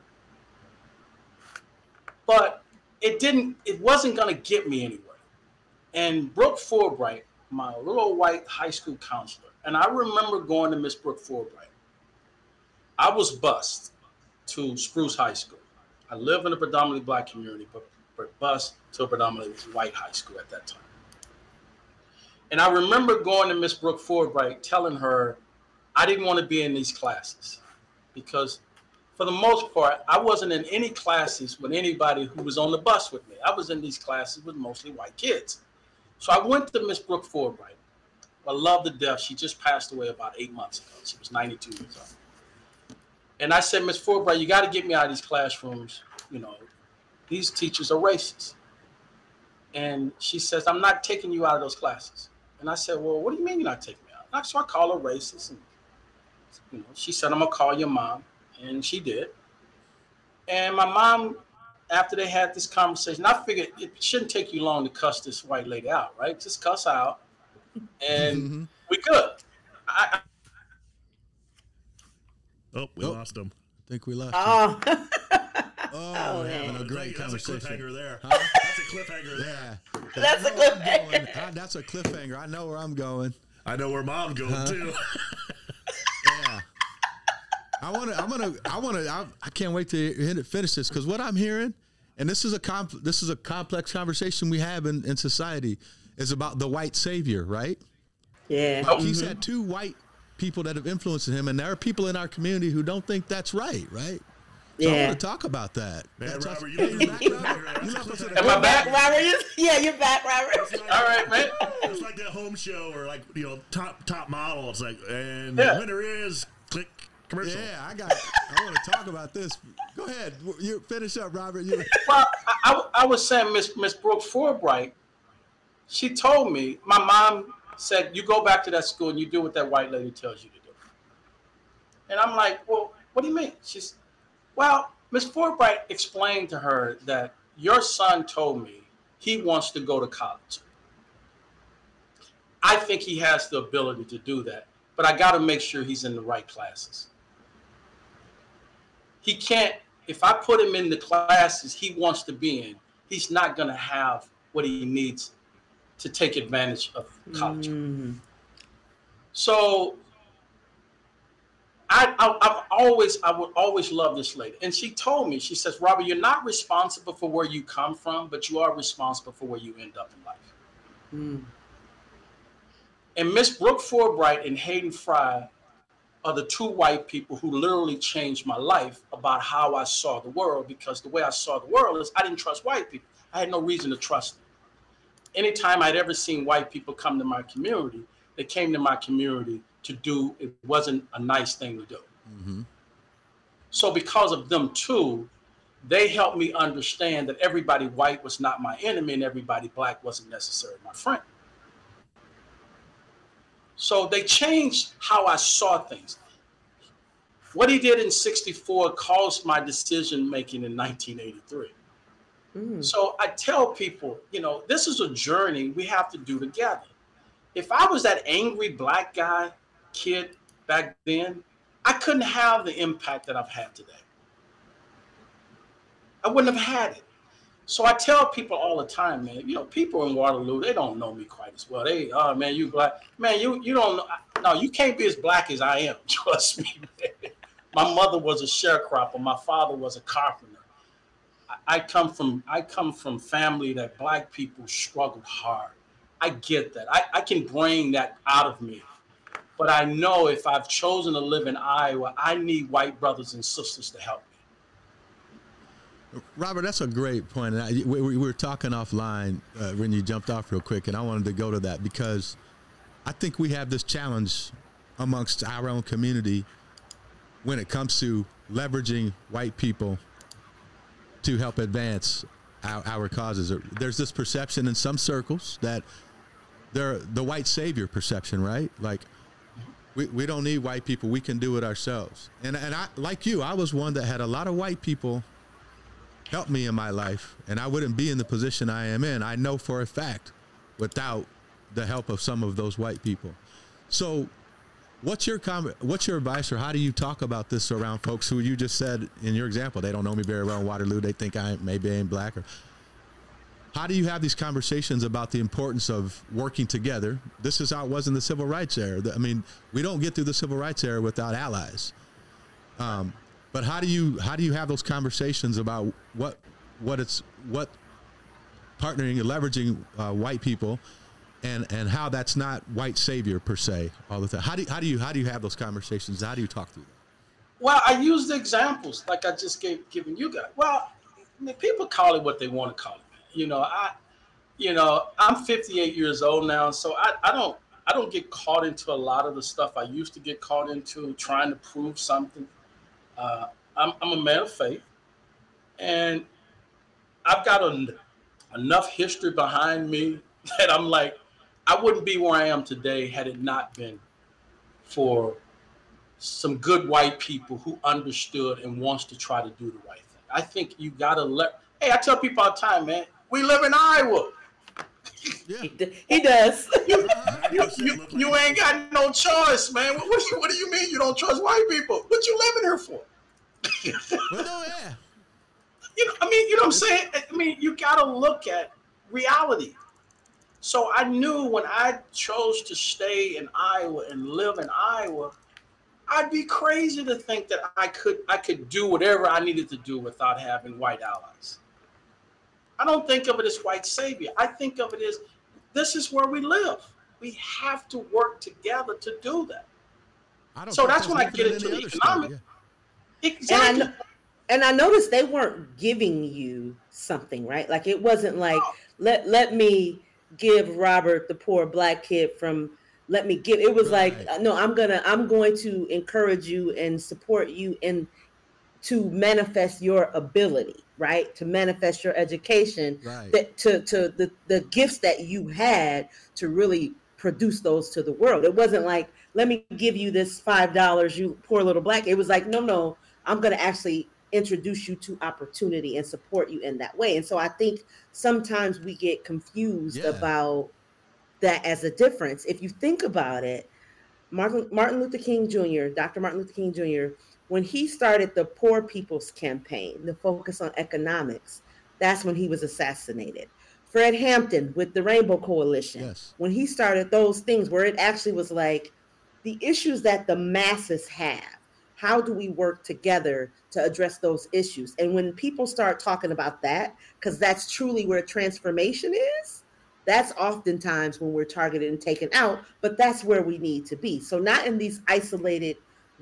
But it didn't, it wasn't gonna get me anywhere. And Brooke Fulbright, my little white high school counselor, and I remember going to Miss Brooke Fulbright. I was bused to Spruce High School. I live in a predominantly black community, but, but bused to a predominantly white high school at that time. And I remember going to Miss Brooke Fulbright telling her I didn't want to be in these classes because for the most part, I wasn't in any classes with anybody who was on the bus with me. I was in these classes with mostly white kids. So I went to Miss Brooke Fulbright. I love the death. She just passed away about eight months ago. She was 92 years old. And I said, Miss Fulbright, you got to get me out of these classrooms. You know, these teachers are racist. And she says, I'm not taking you out of those classes. And I said, Well, what do you mean you're not taking me out? And so I call her racist. And, you know, she said, I'm going to call your mom. And she did. And my mom, after they had this conversation, I figured it shouldn't take you long to cuss this white lady out, right? Just cuss out. And Mhm. we could. I, Oh, we Oh. lost him. I think we lost. Oh, *laughs* oh, oh, we're having a man. great That's a conversation. cliffhanger there. Huh? That's a cliffhanger there. Yeah. That's I a know where I'm cliffhanger. Ah, That's a cliffhanger. I know where I'm going. I know where mom's going too. *laughs* Yeah. I want to. I'm gonna. I want to. I, I can't wait to hit it, finish this because what I'm hearing, and this is a comp, this is a complex conversation we have in, in society, is about the white savior, right? yeah. Oh, He's mm-hmm. had two white people that have influenced him, and there are people in our community who don't think that's right, right? So I Yeah. want to talk about that. Man, That's- Robert, you left you're us back, with Robert. You That's left us a with Am a- I back? Robert, *laughs* yeah, you're back, Robert. All right, man. It's like that home show or like you know top top model. It's like and Yeah. the winner is click commercial. Yeah, I got. I want to talk about this. Go ahead. You finish up, Robert. You. *laughs* Well, I, I, I was saying Miss Miss Brooke Fulbright, she told me, my mom said, you go back to that school and you do what that white lady tells you to do. And I'm like, well, what do you mean? She's, well, Miss Fulbright explained to her that your son told me he wants to go to college. I think he has the ability to do that, but I got to make sure he's in the right classes. He can't, if I put him in the classes he wants to be in, he's not going to have what he needs to take advantage of college. Mhm. So I, I I've always I would always love this lady. And she told me, she says, Robert, you're not responsible for where you come from, but you are responsible for where you end up in life. Mm. And Miss Brooke Fulbright and Hayden Fry are the two white people who literally changed my life about how I saw the world because the way I saw the world is I didn't trust white people. I had no reason to trust them. Anytime I'd ever seen white people come to my community, they came to my community to do it wasn't a nice thing to do. Mhm. So because of them too, they helped me understand that everybody white was not my enemy and everybody black wasn't necessarily my friend. So they changed how I saw things. What he did in 64 caused my decision making in 1983. Mm. So I tell people, you know, this is a journey we have to do together. If I was that angry black guy, kid back then, I couldn't have the impact that I've had today. I wouldn't have had it. So I tell people all the time, man. You know, people in Waterloo, they don't know me quite as well. They, oh man, you black, man. You you don't know. No, you can't be as black as I am. *laughs* Trust me. Man. My mother was a sharecropper. My father was a carpenter. I, I come from I come from family that black people struggled hard. I get that. I, I can bring that out of me. But I know if I've chosen to live in Iowa, I need white brothers and sisters to help. Robert, that's a great point. And I, we, we were talking offline uh, when you jumped off real quick, and I wanted to go to that because I think we have this challenge amongst our own community when it comes to leveraging white people to help advance our, our causes. There's this perception in some circles that they're the white savior perception, right? Like we, we don't need white people. We can do it ourselves. And, and I, like you, I was one that had a lot of white people help me in my life, and I wouldn't be in the position I am in. I know for a fact without the help of some of those white people. So, what's your comment? What's your advice, or how do you talk about this around folks who you just said in your example they don't know me very well in Waterloo? They think I maybe I ain't black, or how do you have these conversations about the importance of working together? This is how it was in the civil rights era. I mean, we don't get through the civil rights era without allies. Um, but how do you how do you have those conversations about what what it's what partnering and leveraging uh, white people and and how that's not white savior per se all the time. How do you, how do you how do you have those conversations? How do you talk through that? Well, I use the examples like I just gave given you guys. Well, I mean, people call it what they want to call it. You know, I you know, I'm 58 years old now, so I, I don't I don't get caught into a lot of the stuff I used to get caught into trying to prove something uh, I'm, I'm, a man of faith, and I've got a, enough history behind me *laughs* that I'm like, I wouldn't be where I am today had it not been for some good white people who understood and wants to try to do the right thing. I think you got to let. Hey, I tell people all the time, man. We live in Iowa. Yeah. He, does. you, *laughs* you, you, you, ain't got no choice, man. What, what, do you, what do you mean you don't trust white people? What you living here for? *laughs* well, no, yeah. You know, I mean, you know what I'm saying? I mean, you got to look at reality. So I knew when I chose to stay in Iowa and live in Iowa, I'd be crazy to think that I could I could do whatever I needed to do without having white allies. I don't think of it as white savior. I think of it as this is where we live. We have to work together to do that. I don't so that's when I get into the economic. Story, yeah. Exactly. And I, and I noticed they weren't giving you something, right? Like it wasn't like let let me give Robert the poor black kid from let me give it was right. like no i'm gonna i'm going to encourage you and support you and to manifest your ability right to manifest your education right. that to to the, the gifts that you had to really produce those to the world it wasn't like let me give you this five dollars you poor little black it was like no no i'm going to actually introduce you to opportunity and support you in that way and so i think sometimes we get confused yeah. about that as a difference if you think about it martin, martin luther king jr dr martin luther king jr when he started the Poor People's Campaign, the focus on economics, that's when he was assassinated. Fred Hampton with the Rainbow Coalition, yes. when he started those things where it actually was like the issues that the masses have, how do we work together to address those issues? And when people start talking about that, because that's truly where transformation is, that's oftentimes when we're targeted and taken out, but that's where we need to be. So, not in these isolated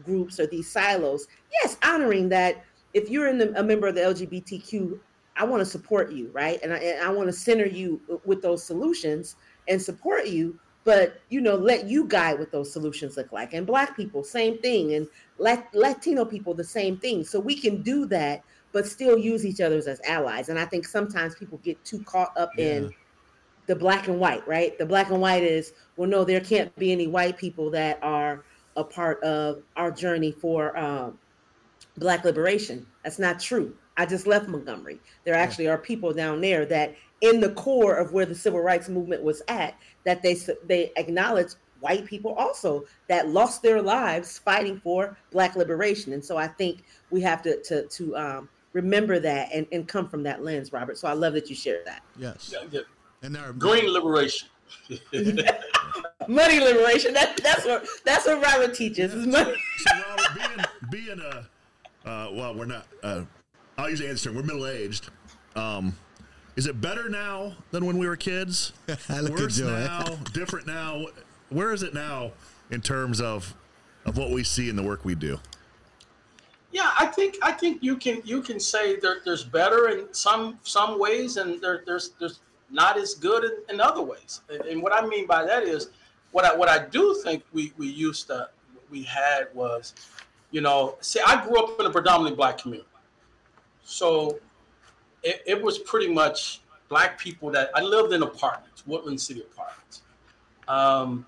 groups or these silos. Yes, honoring that if you're in the, a member of the LGBTQ, I want to support you, right? And I, and I want to center you with those solutions and support you, but you know, let you guide what those solutions look like. And Black people, same thing, and Lat- Latino people, the same thing. So we can do that, but still use each other as allies. And I think sometimes people get too caught up yeah. in the black and white, right? The black and white is well, no, there can't be any white people that are a part of our journey for um, Black liberation. That's not true. I just left Montgomery. There actually are people down there that, in the core of where the civil rights movement was at, that they they acknowledge white people also that lost their lives fighting for Black liberation. And so I think we have to to to um, remember that and, and come from that lens, Robert. So I love that you shared that. Yes. Yeah, yeah. And there are Green liberation. *laughs* *laughs* Money liberation. That, that's what that's what Robert teaches. Is money. So Robert, being being a uh, well, we're not. Uh, I'll use Andy's term. We're middle aged. Um, is it better now than when we were kids? *laughs* Look Worse now, different now. Where is it now in terms of of what we see in the work we do? Yeah, I think I think you can you can say there, there's better in some some ways, and there, there's there's not as good in, in other ways. And, and what I mean by that is, what I what I do think we we used to we had was, you know, see, I grew up in a predominantly black community, so it, it was pretty much black people that I lived in apartments, Woodland City apartments. Um,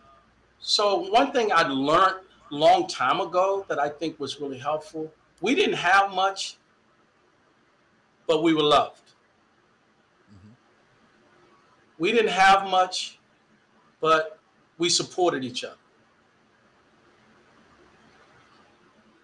so one thing I learned long time ago that I think was really helpful. We didn't have much, but we were loved. We didn't have much, but we supported each other.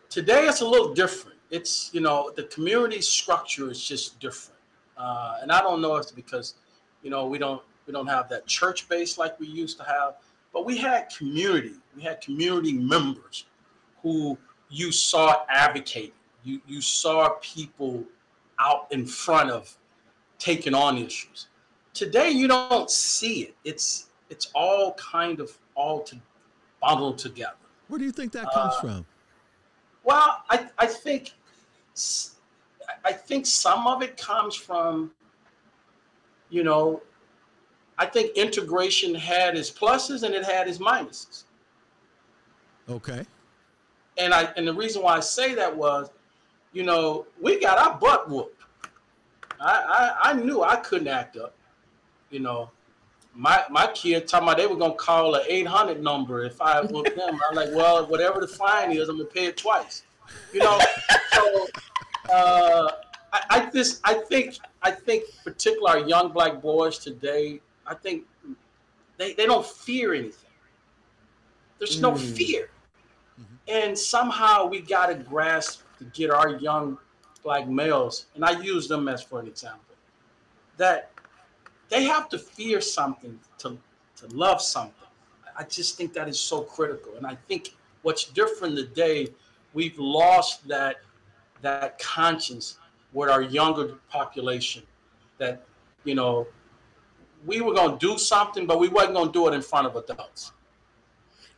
Today it's a little different. It's you know the community structure is just different, uh, and I don't know if it's because you know we don't we don't have that church base like we used to have, but we had community. We had community members who you saw advocating. You you saw people out in front of taking on issues. Today you don't see it. It's it's all kind of all to bundled together. Where do you think that comes Uh, from? Well, I, I think I think some of it comes from, you know, I think integration had its pluses and it had its minuses. Okay. And I and the reason why I say that was, you know, we got our butt whooped. I I, I knew I couldn't act up. You know, my my kid talking about they were gonna call an eight hundred number if I whooped them. I'm like, well, whatever the fine is, I'm gonna pay it twice. You know, so uh, I, I just I think I think particularly our young black boys today, I think they, they don't fear anything. There's no Mm. fear. And somehow we got to grasp to get our young black males, and I use them as for an example, that they have to fear something to, to love something. I just think that is so critical. And I think what's different today, we've lost that that conscience with our younger population that, you know, we were gonna do something, but we wasn't gonna do it in front of adults.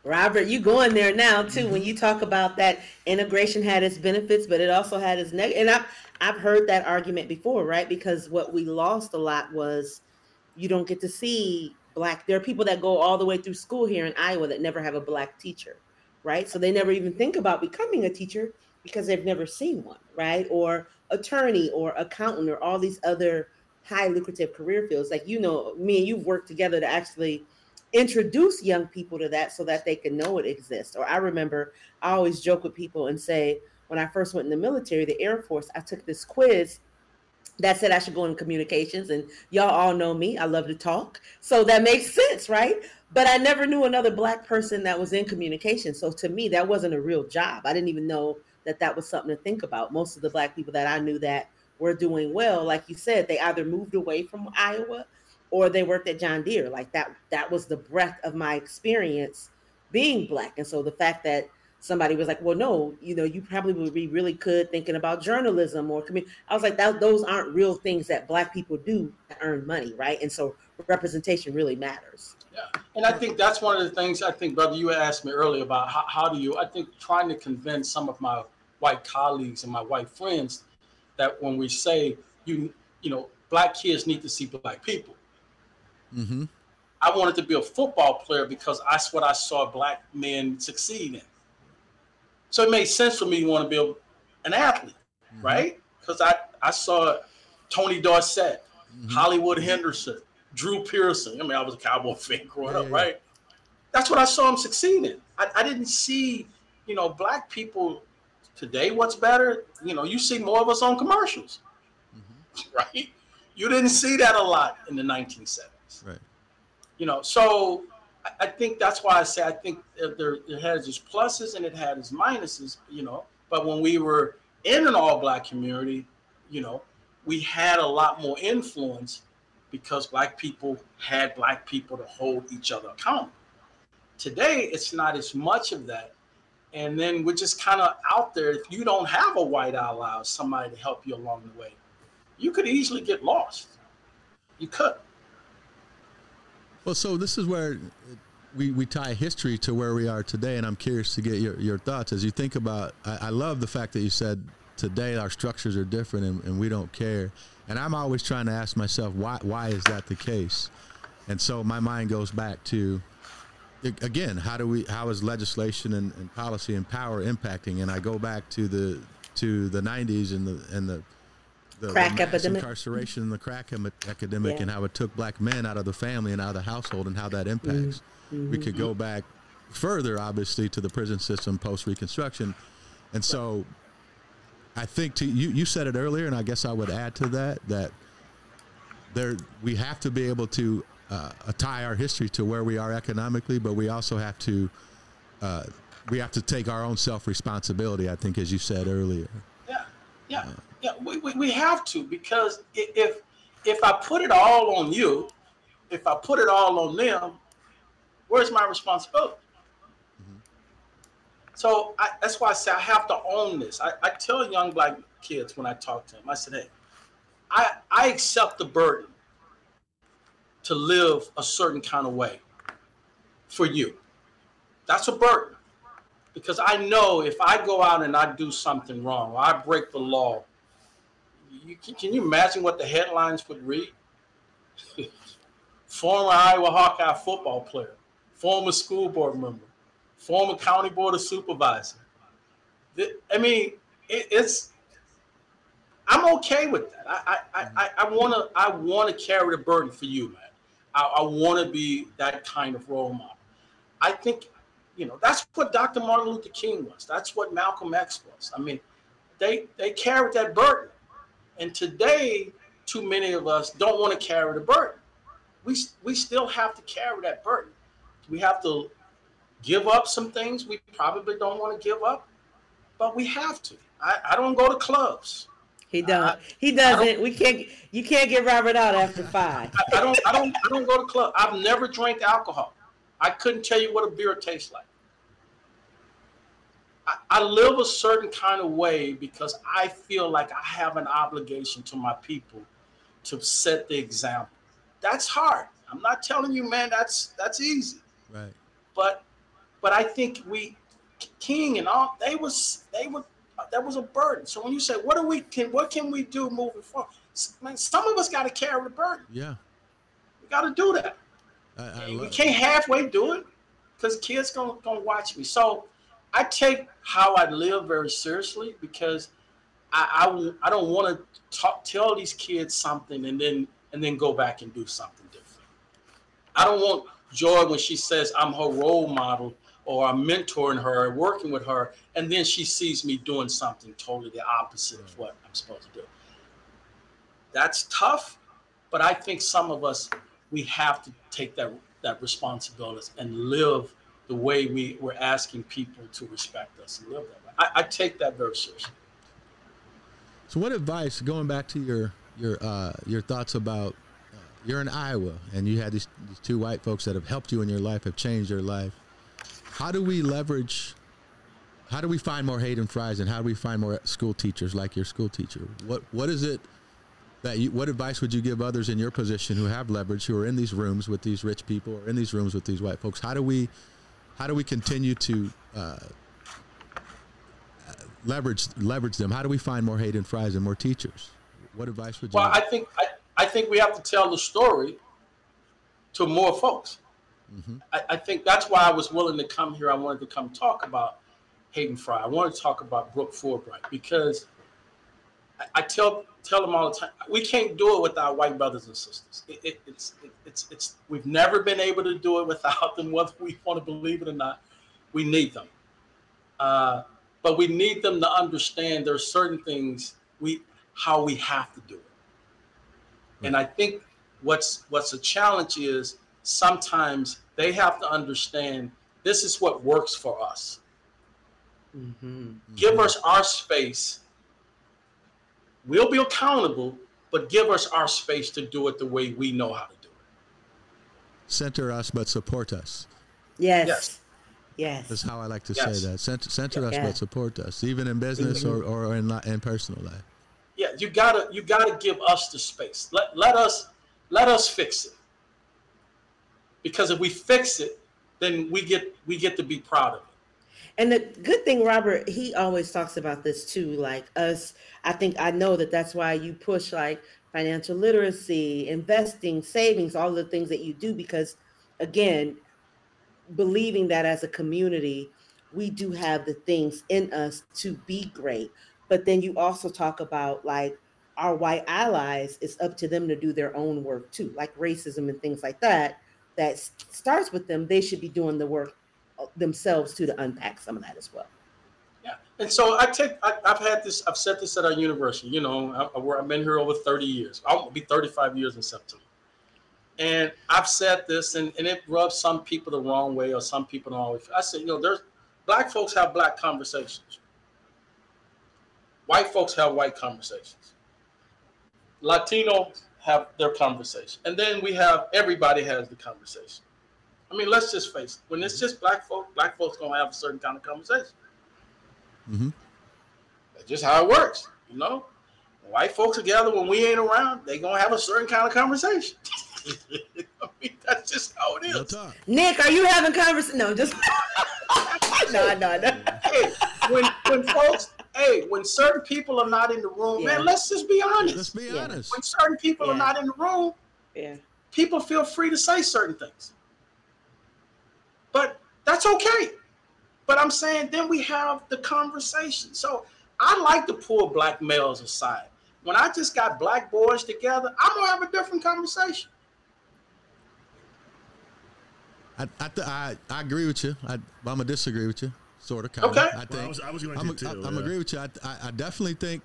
Robert, you going there now too when mm-hmm. you talk about that integration had its benefits, but it also had its negative. And I've I've heard that argument before, right? Because what we lost a lot was you don't get to see black. There are people that go all the way through school here in Iowa that never have a black teacher, right? So they never even think about becoming a teacher because they've never seen one, right? Or attorney or accountant or all these other high lucrative career fields. Like you know, me and you've worked together to actually introduce young people to that so that they can know it exists. Or I remember I always joke with people and say, when I first went in the military, the Air Force, I took this quiz that said I should go in communications. And y'all all know me, I love to talk. So that makes *laughs* sense, right? But I never knew another Black person that was in communication. So to me, that wasn't a real job. I didn't even know that that was something to think about. Most of the Black people that I knew that were doing well, like you said, they either moved away from Iowa or they worked at John Deere. Like that, that was the breadth of my experience being black. And so the fact that somebody was like, well, no, you know, you probably would be really good thinking about journalism or community. I was like, that those aren't real things that black people do to earn money, right? And so representation really matters. Yeah. And I think that's one of the things I think, brother, you asked me earlier about how, how do you, I think trying to convince some of my white colleagues and my white friends that when we say you, you know, black kids need to see black people. Mm-hmm. I wanted to be a football player because that's what I saw black men succeed in. So it made sense for me to want to be an athlete, mm-hmm. right? Because I, I saw Tony Dorsett, mm-hmm. Hollywood mm-hmm. Henderson, Drew Pearson. I mean, I was a Cowboy *laughs* fan growing Yeah, up, yeah. right? That's what I saw him succeed in. I, I didn't see, you know, black people today. What's better? You know, you see more of us on commercials, *laughs* right? You didn't see that a lot in the 1970s Right. you know so I- think that's why i say i think there it has its pluses and it had its minuses you know but when we were in an all black community you know, we had a lot more influence because black people had black people to hold each other accountable. Today, it's not as much of that. And then we're just kind of out there. If you don't have a white ally, or somebody to help you along the way, you could easily get lost. You could. Well, so this is where we, we tie history to where we are today, and I'm curious to get your, your thoughts as you think about. I, I love the fact that you said today our structures are different and, and, we don't care. And I'm always trying to ask myself why why is that the case? And so my mind goes back to again, how do we how is legislation and, and policy and power impacting? And I go back to the to the 90s and the and the the, crack the epidemic. incarceration and the crack em- epidemic Yeah. and how it took black men out of the family and out of the household and how that impacts. We could go back further, obviously, to the prison system post Reconstruction, and so I think to you you said it earlier, and I guess I would add to that that there we have to be able to uh, tie our history to where we are economically, but we also have to uh, we have to take our own self responsibility. I think, as you said earlier. Yeah, yeah, yeah. We, we, we have to because if if I put it all on you, if I put it all on them, where's my responsibility? Mm-hmm. So I, that's why I say I have to own this. I, I tell young black kids when I talk to them, I said, hey, I, I accept the burden to live a certain kind of way for you. That's a burden because I know if I go out and I do something wrong, or I break the law, you, can, you imagine what the headlines would read? *laughs* former Iowa Hawkeye football player, former school board member, former county board of supervisor. I mean, it, it's. I'm okay with that. I I, I, I want to I want to carry the burden for you, man. I, I want to be that kind of role model. I think, you know, that's what Dr. Martin Luther King was. That's what Malcolm X was. I mean, they they carried that burden, and today, too many of us don't want to carry the burden. We we still have to carry that burden. We have to give up some things we probably don't want to give up, but we have to. I, I don't go to clubs. He don't. He doesn't. We can't. You can't get Robert out after five. I, I don't I don't I don't go to club. I've never drank alcohol. I couldn't tell you what a beer tastes like. I, I live a certain kind of way because I feel like I have an obligation to my people to set the example. That's hard. I'm not telling you, man, that's that's easy. Right. But but I think we King and all they was they were that was a burden. So when you say what do we can what can we do moving forward? Man, some of us got to carry the burden. Yeah. We got to do that. I, I we can't halfway do it because kids gonna gonna watch me. So I take how I live very seriously because I I don't want to tell these kids something and then and then go back and do something different. I don't want Joy when she says I'm her role model or I'm mentoring her, working with her, and then she sees me doing something totally the opposite of what I'm supposed to do. That's tough, but I think some of us we have to take that that responsibility and live the way we we're asking people to respect us and live that way. I, I take that very seriously. So, what advice, going back to your your uh, your thoughts about uh, you're in Iowa and you had these, these two white folks that have helped you in your life, have changed your life. How do we leverage? How do we find more Hayden Fries and how do we find more school teachers like your school teacher? What what is it that you? What advice would you give others in your position who have leverage, who are in these rooms with these rich people or in these rooms with these white folks? How do we how do we continue to uh, leverage leverage them? How do we find more Hayden Fries and more teachers? What advice would you? Well, I think I, I think we have to tell the story to more folks. I, I think that's why I was willing to come here. I wanted to come talk about Hayden Fry. I wanted to talk about Brooke Fulbright because I, tell tell them all the time we can't do it without white brothers and sisters. It, it, it's it, it's it's we've never been able to do it without them, whether we want to believe it or not. We need them, uh, but we need them to understand there are certain things we how we have to do it. And I think what's what's a challenge is sometimes they have to understand this is what works for us. Mm-hmm. Give us our space We'll be accountable, but give us our space to do it the way we know how to do it. Center us, but support us. Yes. Yes. Yes. That's how I like to Yes. say that. Center, center us, Yeah. but support us, even in business or, or in, li- in personal life. Yeah, you gotta you gotta give us the space. Let let us let us fix it. Because if we fix it, then we get we get to be proud of it. And the good thing, Robert, he always talks about this too. Like us, I think I know that that's why you push like financial literacy, investing, savings, all the things that you do, because again, believing that as a community, we do have the things in us to be great. But then you also talk about like our white allies, it's up to them to do their own work too, like racism and things like that. That starts with them. They should be doing the work themselves too to unpack some of that as well. Yeah, and so I take I, I've had this I've said this at our university. You know, I, I've been here over thirty years. I'll be thirty five years in September. And I've said this, and, and it rubs some people the wrong way, or some people don't always. I said, you know, there's black folks have black conversations. White folks have white conversations. Latino have their conversation, and then we have everybody has the conversation. I mean, let's just face it. When it's just black folk, black folks gonna have a certain kind of conversation. Mhm. That's just how it works, you know. When white folks together when we ain't around, they gonna have a certain kind of conversation. *laughs* I mean, that's just how it Real is. talk. Nick, are you having conversation? No, just *laughs* no, no, no. Hey, when when folks, hey, when certain people are not in the room, Yeah. man, let's just be honest. Let's be Yeah. honest. when certain people Yeah. are not in the room, Yeah, people feel free to say certain things. But that's okay. But I'm saying then we have the conversation. So I like to pull black males aside. When I just got black boys together, I'm gonna have a different conversation. I, I, th- I, I agree with you. I, I'm gonna disagree with you, sort of. Kind Okay. I Well, think I was- I was going I'm, to too, I'm yeah. Uh, agree with you. I, I, I definitely think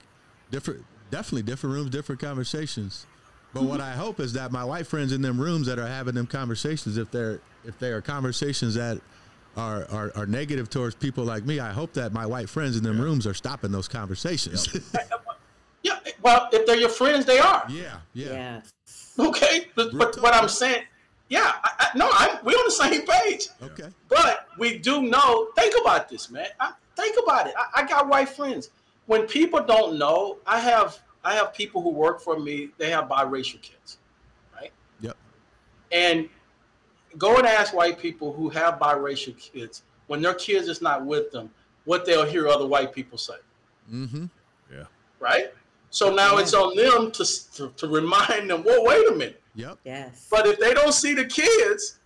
different, definitely different rooms, different conversations. But what I hope is that my white friends in them rooms that are having them conversations, if they're if they are conversations that are, are, are negative towards people like me, I hope that my white friends in them rooms are stopping those conversations. *laughs* Yeah, well, if they're your friends, they are. yeah, yeah, yeah, Okay. But, but what I'm saying, yeah, I, I, no, I'm, we're on the same page. Okay. But we do know. Think about this, man. I, think about it. I, I got white friends. When people don't know, I have I have people who work for me. They have biracial kids, right? Yep. And go and ask white people who have biracial kids when their kids is not with them, what they'll hear other white people say, Mm-hmm. Yeah. right? So now it's on them to, to to remind them. Well, wait a minute. Yep. yes, But if they don't see the kids,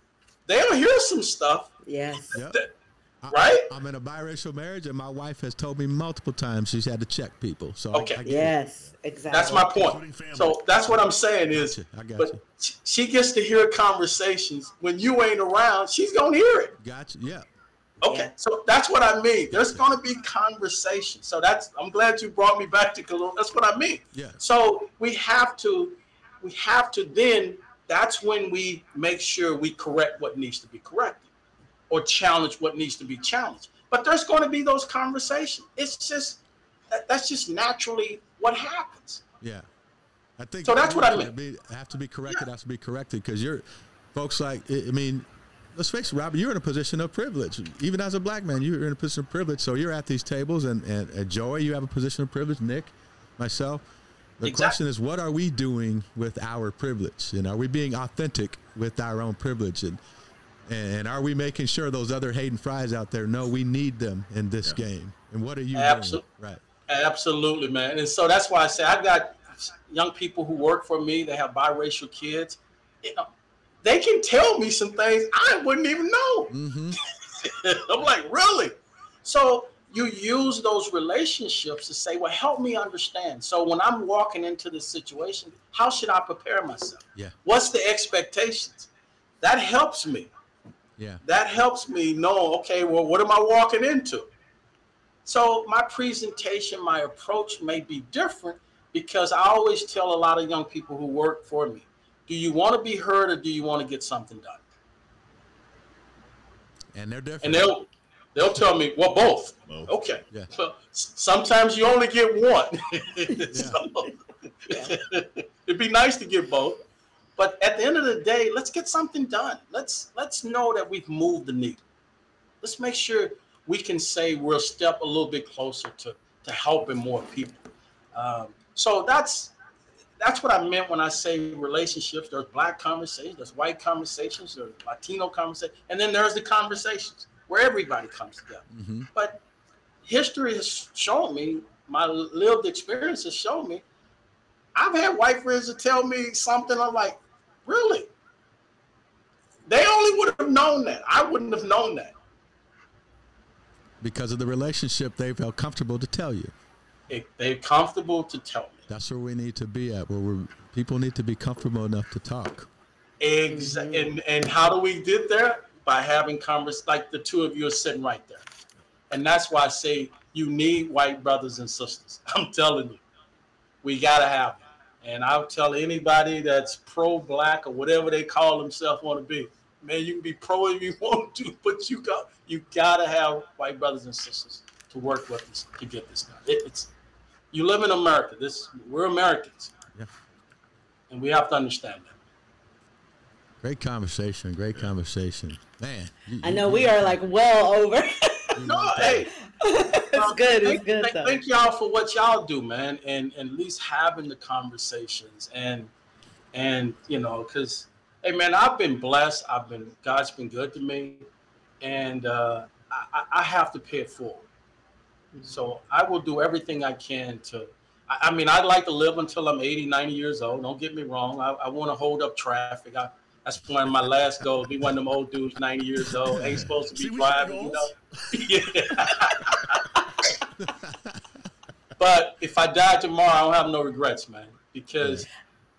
they'll hear some stuff, yes, Yep. that, I- right? I'm in a biracial marriage, and my wife has told me multiple times she's had to check people. So Okay. I, I get it. yes, exactly. That's my point. So that's what I'm saying is, Gotcha. I got but you. she- she gets to hear conversations when you ain't around. She's gonna hear it. Gotcha. Yeah. Okay, Yeah. so that's what I mean. There's gonna be conversation. So that's I'm glad you brought me back to Cologne. That's what I mean. Yeah. So we have to, we have to then. That's when we make sure we correct what needs to be corrected, or challenge what needs to be challenged. But there's going to be those conversations. It's just that, that's just naturally what happens. Yeah. I think So that's what I to Be, have to be corrected. I have to be corrected because you're, folks like I I mean, let's face it, Robert. You're in a position of privilege. Even as a black man, you're in a position of privilege. So you're at these tables, and and, and Joey, you have a position of privilege. Nick, myself. The Exactly. question is, what are we doing with our privilege? And are we being authentic with our own privilege? And and are we making sure those other Hayden Fries out there know we need them in this game? And what are you Absol- doing? Right. Absolutely, man. And so that's why I say I've got young people who work for me. They have biracial kids. You know, they can tell me some things I wouldn't even know. Mm-hmm. *laughs* I'm like, really? So you use those relationships to say, well, help me understand. So when I'm walking into this situation, how should I prepare myself? Yeah. What's the expectations? That helps me. Yeah. That helps me know, okay, well, what am I walking into? So my presentation, my approach may be different because I always tell a lot of young people who work for me, do you want to be heard or do you want to get something done? And they're different. And they'll They'll tell me, well, both. Both. Okay. Yeah. So sometimes you only get one. *laughs* So, *laughs* it'd be nice to get both. But at the end of the day, let's get something done. Let's let's know that we've moved the needle. Let's make sure we can say we're a step a little bit closer to to helping more people. Um, so that's that's what I meant when I say relationships. There's black conversations, there's white conversations, there's Latino conversations, and then there's the conversations where everybody comes together. Mhm. But history has shown me, my lived experience has shown me, I've had white friends that tell me something. I'm like, really? They only would have known that. I wouldn't have known that. Because of the relationship, they felt comfortable to tell you. They, they're comfortable to tell me. That's where we need to be at. Where we're, people need to be comfortable enough to talk. Exactly. And and how do we get there? By having convers like the two of you are sitting right there. And that's why I say you need white brothers and sisters. *laughs* I'm telling you, we gotta have them. And I'll tell anybody that's pro-black or whatever they call themselves want to be. Man, you can be pro if you *laughs* want to, but you got you gotta have white brothers and sisters to work with us to get this done. It, it's you live in America. This we're Americans, Yeah. and we have to understand that. Great conversation. Great conversation. Man. you- I you- know we are like well over. No, hey, *laughs* it's good. It's thank, good thank- thank y'all for what y'all do, man, and and at least having the conversations and and you know, because hey, man, I've been blessed. I've been God's been good to me, and uh, I, I- I have to pay it forward. So I will do everything I can to. I, I mean, I'd like to live until I'm 80, 90 years old. Don't get me wrong. I, I want to hold up traffic. I, that's one of my last goals. Be one of them old dudes, 90 years old, ain't supposed to be we got driving. You know? *laughs* yeah. But if I die tomorrow, I don't have no regrets, man, because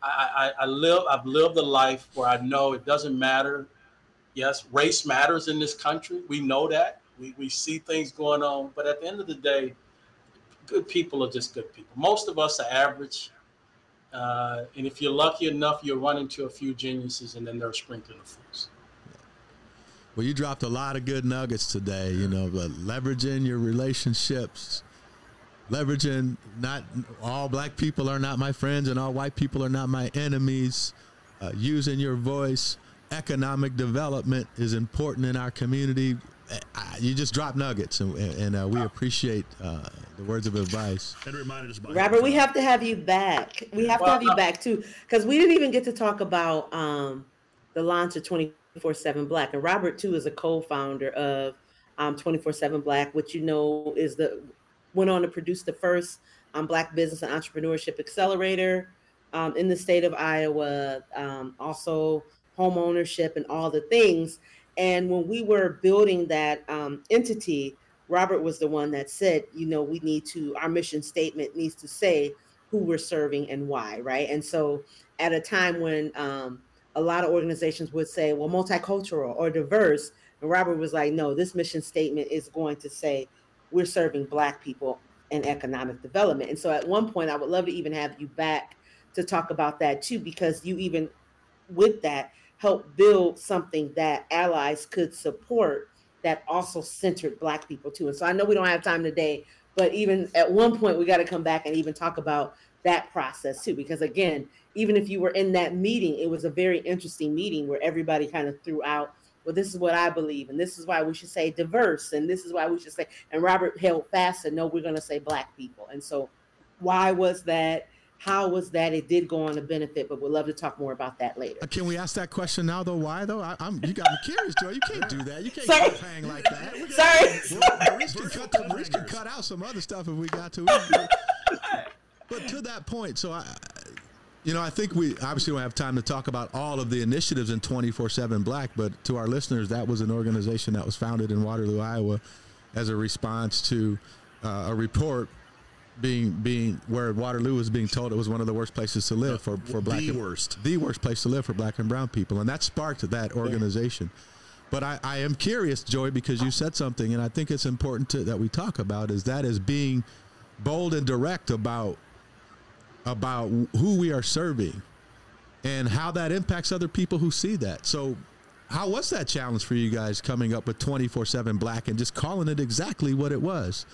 I, I, I live. I've lived a life where I know it doesn't matter. Yes, race matters in this country. We know that. We, we see things going on, but at the end of the day, good people are just good people. Most of us are average. Uh, and if you're lucky enough, you'll run into a few geniuses, and then they're sprinkling the fools. Well, you dropped a lot of good nuggets today. You know, but leveraging your relationships, leveraging not all black people are not my friends and all white people are not my enemies. Uh, using your voice, economic development is important in our community. Uh, You just drop nuggets, and, and uh, we appreciate uh, the words of advice. And it reminded us Robert, we have to have you back. We have to have you uh, back too, because we didn't even get to talk about um, the launch of 24 7 Black. And Robert, too, is a co founder of um, 24 7 Black, which you know is the went on to produce the first um, Black Business and Entrepreneurship Accelerator um, in the state of Iowa, um, also home ownership and all the things. And when we were building that um, entity, Robert was the one that said, you know, we need to, our mission statement needs to say who we're serving and why, right? And so at a time when um, a lot of organizations would say, well, multicultural or diverse, and Robert was like, no, this mission statement is going to say we're serving Black people and economic development. And so at one point, I would love to even have you back to talk about that too, because you even with that help build something that allies could support that also centered black people too. And so I know we don't have time today, but even at one point we got to come back and even talk about that process too because again, even if you were in that meeting, it was a very interesting meeting where everybody kind of threw out well, this is what I believe, and this is why we should say diverse, and this is why we should say. And Robert held fast and no, we're going to say black people. And so, why was that? How was that? It did go on to benefit, but we'd love to talk more about that later. Uh, Can we ask that question now, though? Why, though? I, I'm, you got me curious, Joe. You can't do that. You can't Sorry. hang like that. We Sorry. Well, Maurice can cut, the, can cut out some other stuff if we got to. but to that point, so I, you know, I think we obviously don't have time to talk about all of the initiatives in 24/7 Black, but to our listeners, that was an organization that was founded in Waterloo, Iowa, as a response to uh, a report being being where Waterloo was being told it was one of the worst places to live for for black The and- worst. the worst place to live for black and brown people, and that sparked that organization. But I, I am curious, Joy because you said something, and I think it's important to, that we talk about is that is being bold and direct about about who we are serving and how that impacts other people who see that. So how was that challenge for you guys coming up with 24/7 black and just calling it exactly what it was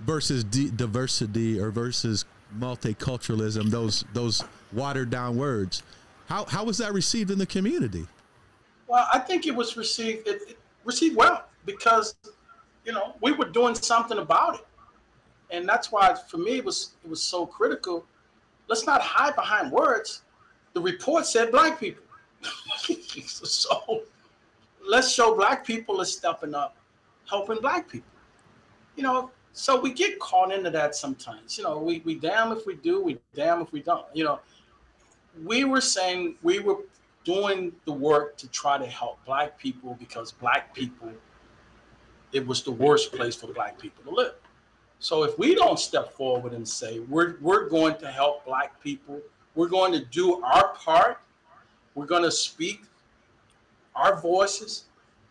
versus d- diversity or versus multiculturalism those those watered down words? How how was that received in the community? Well, I think it was received it, it received well because you know we were doing something about it, and that's why for me it was it was so critical. Let's not hide behind words. The report said black people, *laughs* so let's show black people is stepping up, helping black people. You know, so we get caught into that sometimes. You know, we we damn if we do, we damn if we don't. You know, we were saying we were doing the work to try to help black people because black people it was the worst place for black people to live so if we don't step forward and say we're we're going to help black people we're going to do our part we're going to speak our voices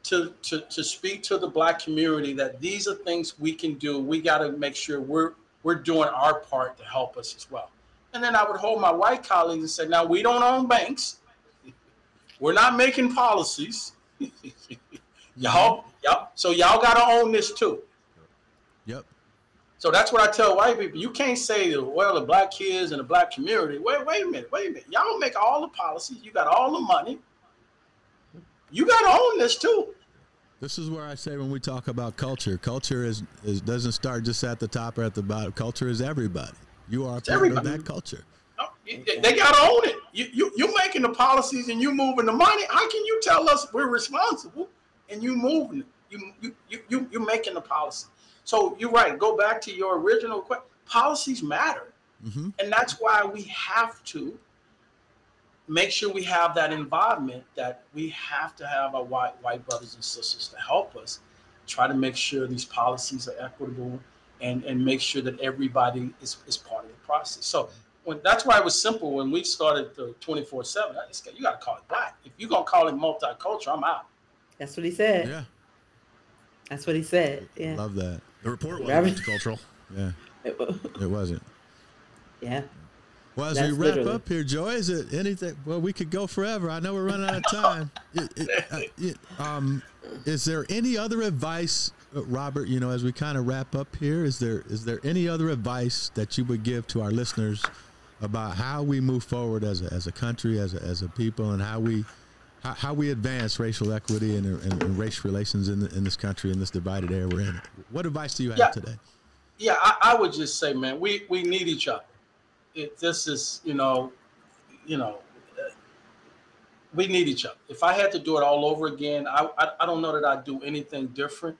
to, to to speak to the black community that these are things we can do we got to make sure we're we're doing our part to help us as well and then i would hold my white colleagues and say now we don't own banks *laughs* we're not making policies. *laughs* y'all, y'all, so y'all gotta own this too. So that's what I tell white people. You can't say, well, the black kids and the black community. Wait, wait a minute, wait a minute. Y'all make all the policies. You got all the money. You gotta own this too. This is where I say when we talk about culture, culture is, is doesn't start just at the top or at the bottom. Culture is everybody. You are a part everybody. of that culture. No, They they gotta own it. You, you, you're making the policies and you're moving the money. How can you tell us we're responsible and you're moving it? You, you, you, you, you're making the policy. So you're right. Go back to your original question. Policies matter. hmm And that's why we have to make sure we have that involvement that we have to have our white white brothers and sisters to help us try to make sure these policies are equitable and, and make sure that everybody is, is part of the process. So when that's why it was simple when we started the 24 7. You got to call it black. If you're going to call it multicultural, I'm out. That's what he said. Yeah, That's what he said. Yeah. love that. The report was Rabbit- multicultural. Yeah, it was. *laughs* it wasn't. yeah. Well, as That's we wrap literally- up here, Joy, is it anything? Well, we could go forever. I know we're running out of time. *laughs* It- it- uh, it- um, is there any other advice, uh, Robert? You know, as we kind of wrap up here, is there is there any other advice that you would give to our listeners about how we move forward as a, as a country, as a, as a people, and how we how, how we advance racial equity and, and, and race relations in, the, in this country in this divided era we're in? What advice do you have Yeah. today? Yeah, I, I would just say, man, we, we need each other. It, this is, you know, you know, we need each other. If I had to do it all over again, I, I, I don't know that I'd do anything different.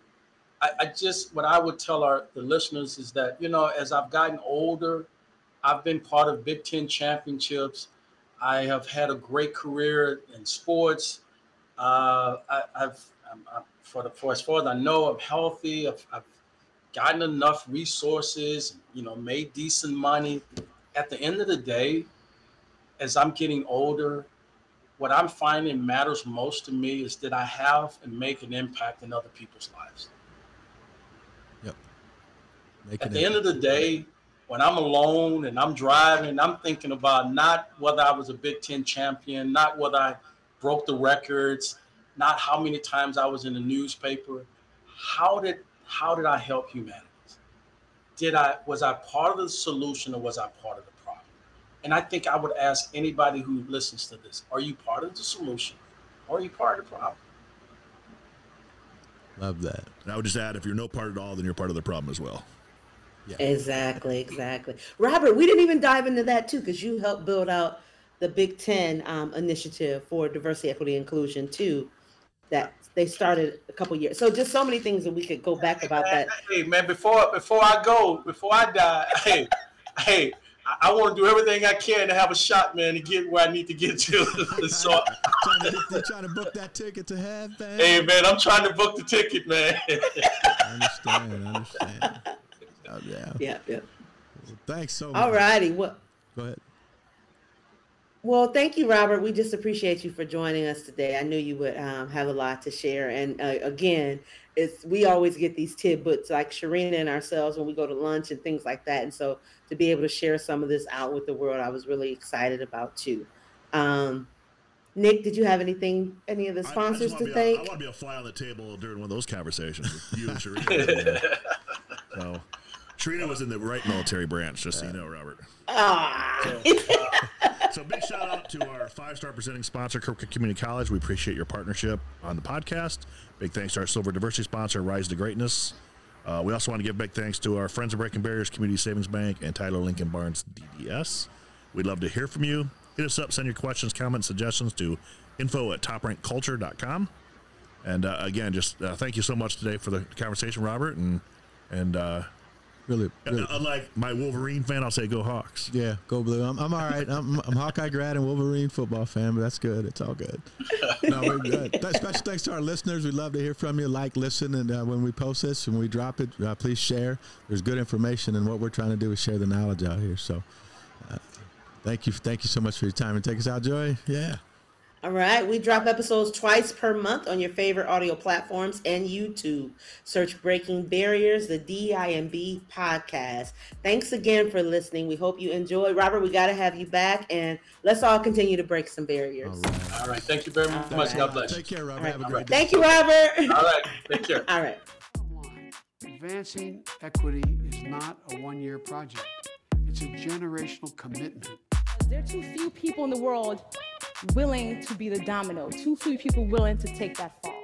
I, I just, what I would tell our the listeners is that, you know, as I've gotten older, I've been part of Big Ten championships. I have had a great career in sports. Uh, I, I've, I'm, I'm, for, the, for as far as I know, I'm healthy. I've, I've gotten enough resources, you know, made decent money. At the end of the day, as I'm getting older, what I'm finding matters most to me is that I have and make an impact in other people's lives. Making At the it- end of the day, when I'm alone and I'm driving, I'm thinking about not whether I was a Big Ten champion, not whether I broke the records, not how many times I was in the newspaper. How did how did I help humanity? Did I was I part of the solution or was I part of the problem? And I think I would ask anybody who listens to this: Are you part of the solution, or are you part of the problem? Love that. And I would just add, if you're no part at all, then you're part of the problem as well. Exactly, exactly. Robert, we didn't even dive into that too, because you helped build out the Big Ten um, initiative for diversity, equity, inclusion too. That they started a couple years. So just so many things that we could go back about that. Hey man, before before I go, before I die, *laughs* hey, hey, I, I want to do everything I can to have a shot, man, to get where I need to get to. *laughs* so, trying, to, they're trying to book that ticket to have, man. hey man, I'm trying to book the ticket, man. *laughs* I understand. I understand. Oh, yeah. Yeah, yeah. Thanks so much. All righty. Well, Go ahead. well, thank you, Robert. We just appreciate you for joining us today. I knew you would um, have a lot to share. And uh, again, it's we always get these tidbits like Sharina and ourselves when we go to lunch and things like that. And so to be able to share some of this out with the world, I was really excited about too. Um, Nick, did you have anything, any of the I- I sponsors to thank? I want to be a fly on the table during one of those conversations with you and Sharina. *laughs* so, Sharina was in the right military branch, just so you know, Robert. Ah. So big shout out to our five star presenting sponsor, Kirkwood Community College. We appreciate your partnership on the podcast. Big thanks to our silver diversity sponsor, Rise to Greatness. Uh, we also want to give big thanks to our friends of Breaking Barriers, Community Savings Bank, and Tyler Lincoln Barnes DDS. We'd love to hear from you. Hit us up, send your questions, comments, suggestions to info at toprankculture.com. And uh, again, just uh, thank you so much today for the conversation, Robert. And and uh, Really, really unlike my Wolverine fan, I'll say go Hawks. yeah, go blue. I'm, I'm all right. I'm, I'm Hawkeye grad and Wolverine football fan, but that's good. It's all good. *laughs* No, we're good. Th- Special thanks to our listeners. We'd love to hear from you. Like, listen, and uh, when we post this and we drop it, uh, please share. There's good information, and what we're trying to do is share the knowledge out here. So, uh, thank you, thank you so much for your time and take us out, Joy. Yeah. All right, we drop episodes twice per month on your favorite audio platforms and YouTube. Search Breaking Barriers, the DIMB podcast. Thanks again for listening. We hope you enjoyed. Robert, we got to have you back, and let's all continue to break some barriers. All right. All right. Thank you very much. right. God bless. Take care, Robert. All right. Have a great day. Thank you, Robert. *laughs* All right. Take care. All right. Advancing equity is not a one year project, it's a generational commitment. There are too few people in the world willing to be the domino, too few people willing to take that fall.